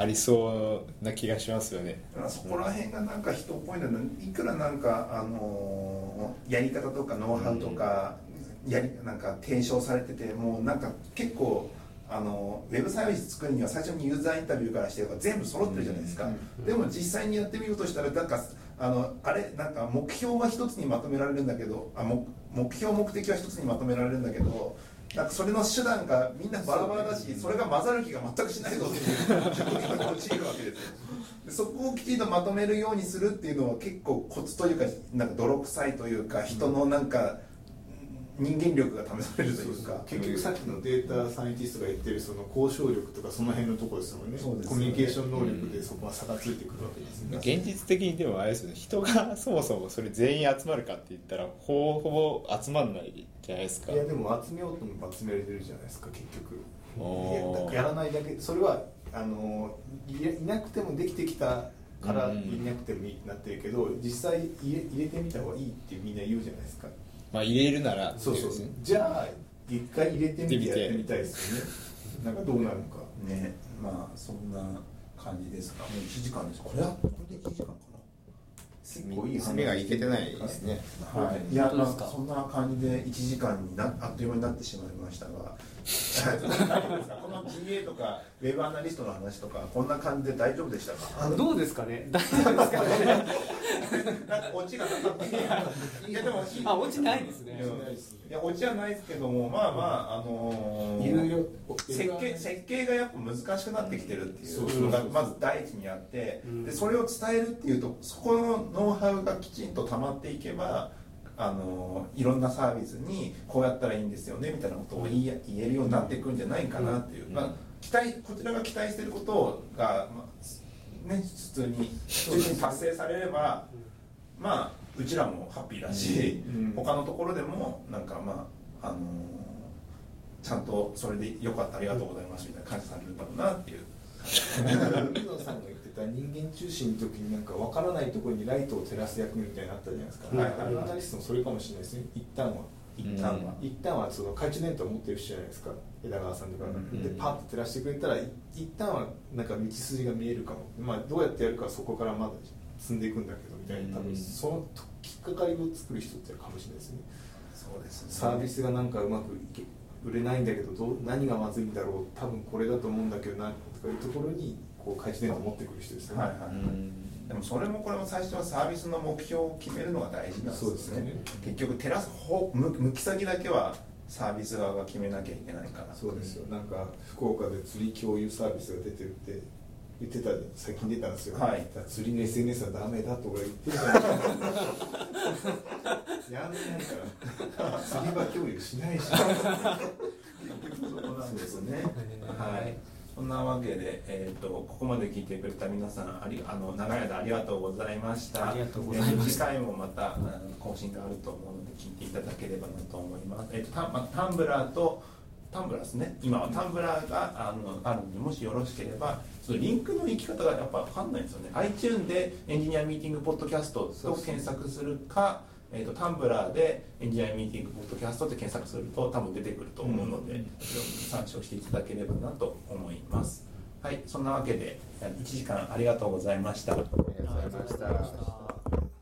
Speaker 2: ありそうな気がしますよね。
Speaker 1: そこら辺がなんか人っぽいのいくらなんか、あのーやり方とかノウハウとか、やりなんか提唱されててもうなんか結構あのウェブサービス作るには最初にユーザーインタビューからして全部揃ってるじゃないですか、
Speaker 3: うん
Speaker 1: でも実際にやってみるとしたらなんかあのあれなんか目標は一つにまとめられるんだけどあ目目標目的は一つにまとめられるんだけどなんかそれの手段がみんなバラバラだしそれが混ざる気が全くしないぞっていう状況に陥るわけですよ。でそこをきちんとまとめるようにするっていうのは結構コツというかなんか泥臭いというか人のなんか人間力が試されるというか
Speaker 3: 結局さっきのデータサイエンティストが言ってるその交渉力とかその辺のところですもんね
Speaker 1: ね。
Speaker 3: コミュニケーション能力でそこが差がついてくるわけですね、
Speaker 2: 現実的にでもあれですよね人がそもそもそれ全員集まるかって言ったらほぼほぼ集まんないじゃないですか。
Speaker 3: いやでも集めようと思えば集められてるじゃないですか結局。ややらないだけそれはあのいいなくてもできてきたから
Speaker 2: うん
Speaker 3: いなくてもいいってなってるけど実際入れ入れてみた方がいいってみんな言うじゃないですか
Speaker 2: まあ入れるなら
Speaker 3: そうそう。じゃあ一回入れてみてやってみたいですよね。なんかどうなるのか。
Speaker 1: ね。まあそんな感じですか。もう1時間です。これはこれで1時間か
Speaker 3: 結構いい話
Speaker 2: 詰めがいけてないですね。
Speaker 1: なはい。いやまあ
Speaker 4: 本当ですか
Speaker 1: そんな感じで1時間になあっという間になってしまいましたが大丈夫ですかこの GA とかウェブアナリストの話とかこんな感じで大丈夫でしたか？
Speaker 4: どうですかね？大丈夫ですかね？
Speaker 1: なんかオチがなかった いやでも
Speaker 4: あオチないですね。
Speaker 1: いやオチはないですけどもまあまああのー
Speaker 3: いろいろ
Speaker 1: 設計設計がやっぱ難しくなってきてるっていう。のがまず第一にあって
Speaker 4: うん。
Speaker 1: でそれを伝えるっていうとそこのノウハウがきちんと溜まっていけばあのいろんなサービスにこうやったらいいんですよねみたいなことを言い言えるようになっていくんじゃないかなっていう、
Speaker 2: うん。
Speaker 1: まあ、期待こちらが期待していることが、まあね、普通に普通に達成されればまあうちらもハッピーだし、
Speaker 3: うん。
Speaker 1: 他のところでもなんかまああのちゃんとそれでよかったありがとうございますみたいな感じされるんだろうなっていう。
Speaker 3: 水野さんが言ってた人間中心の時になんか分からないところにライトを照らす役みたいなのあったじゃないですか、
Speaker 1: はい
Speaker 3: アナリストもそれかもしれないですね。一旦は。
Speaker 1: 一旦は、
Speaker 3: 一旦はその懐中電灯を持ってる人じゃないですか。枝川さんとかが、
Speaker 1: うん。
Speaker 3: でパッと照らしてくれたらい一旦はなんか道筋が見えるかも、まあ、どうやってやるかはそこからまだ積んでいくんだけどみたいな。多分
Speaker 2: うん
Speaker 3: そのきっかかりを作る人ってかもしれないですね。
Speaker 1: そうですね。
Speaker 3: サービスがなんかうまくいけ売れないんだけどどう何がまずいんだろう。多分これだと思うんだけどなとかいうところにこう懐中電持ってくる人ですよね、
Speaker 1: はいはい、
Speaker 2: うん
Speaker 1: でもそれもこれも最初はサービスの目標を決めるのが大事なんですよ
Speaker 3: そうですね。
Speaker 1: 結局照らす方向向き先だけはサービス側が決めなきゃいけないから。
Speaker 3: そうですよ。なんか福岡で釣り共有サービスが出てるって言ってた最近出たんですよ、
Speaker 1: はい。
Speaker 3: 釣りの SNS はダメだと俺言ってるじゃないですかやんないから。釣り場共有しないし。
Speaker 1: そうなんですね。はいそんなわけで、えー、とここまで聞いてくれた皆さんありあの長い間ありがとうございました。
Speaker 4: ありがとうございました。
Speaker 1: えー次回もまた更新があると思うので聞いていただければなと思います、えーとタンまタンブラーとタンブラーですね。今はタンブラーがあのあるのでもしよろしければそのリンクの行き方がやっぱ分かんないんですよね。iTune でエンジニアミーティングポッドキャストと検索するかえー、とタンブラーでエンジニアミーティングポッドキャストって検索すると多分出てくると思うので、参照していただければなと思います。はいそんなわけで1時間ありがとうございました。
Speaker 2: ありがとうございました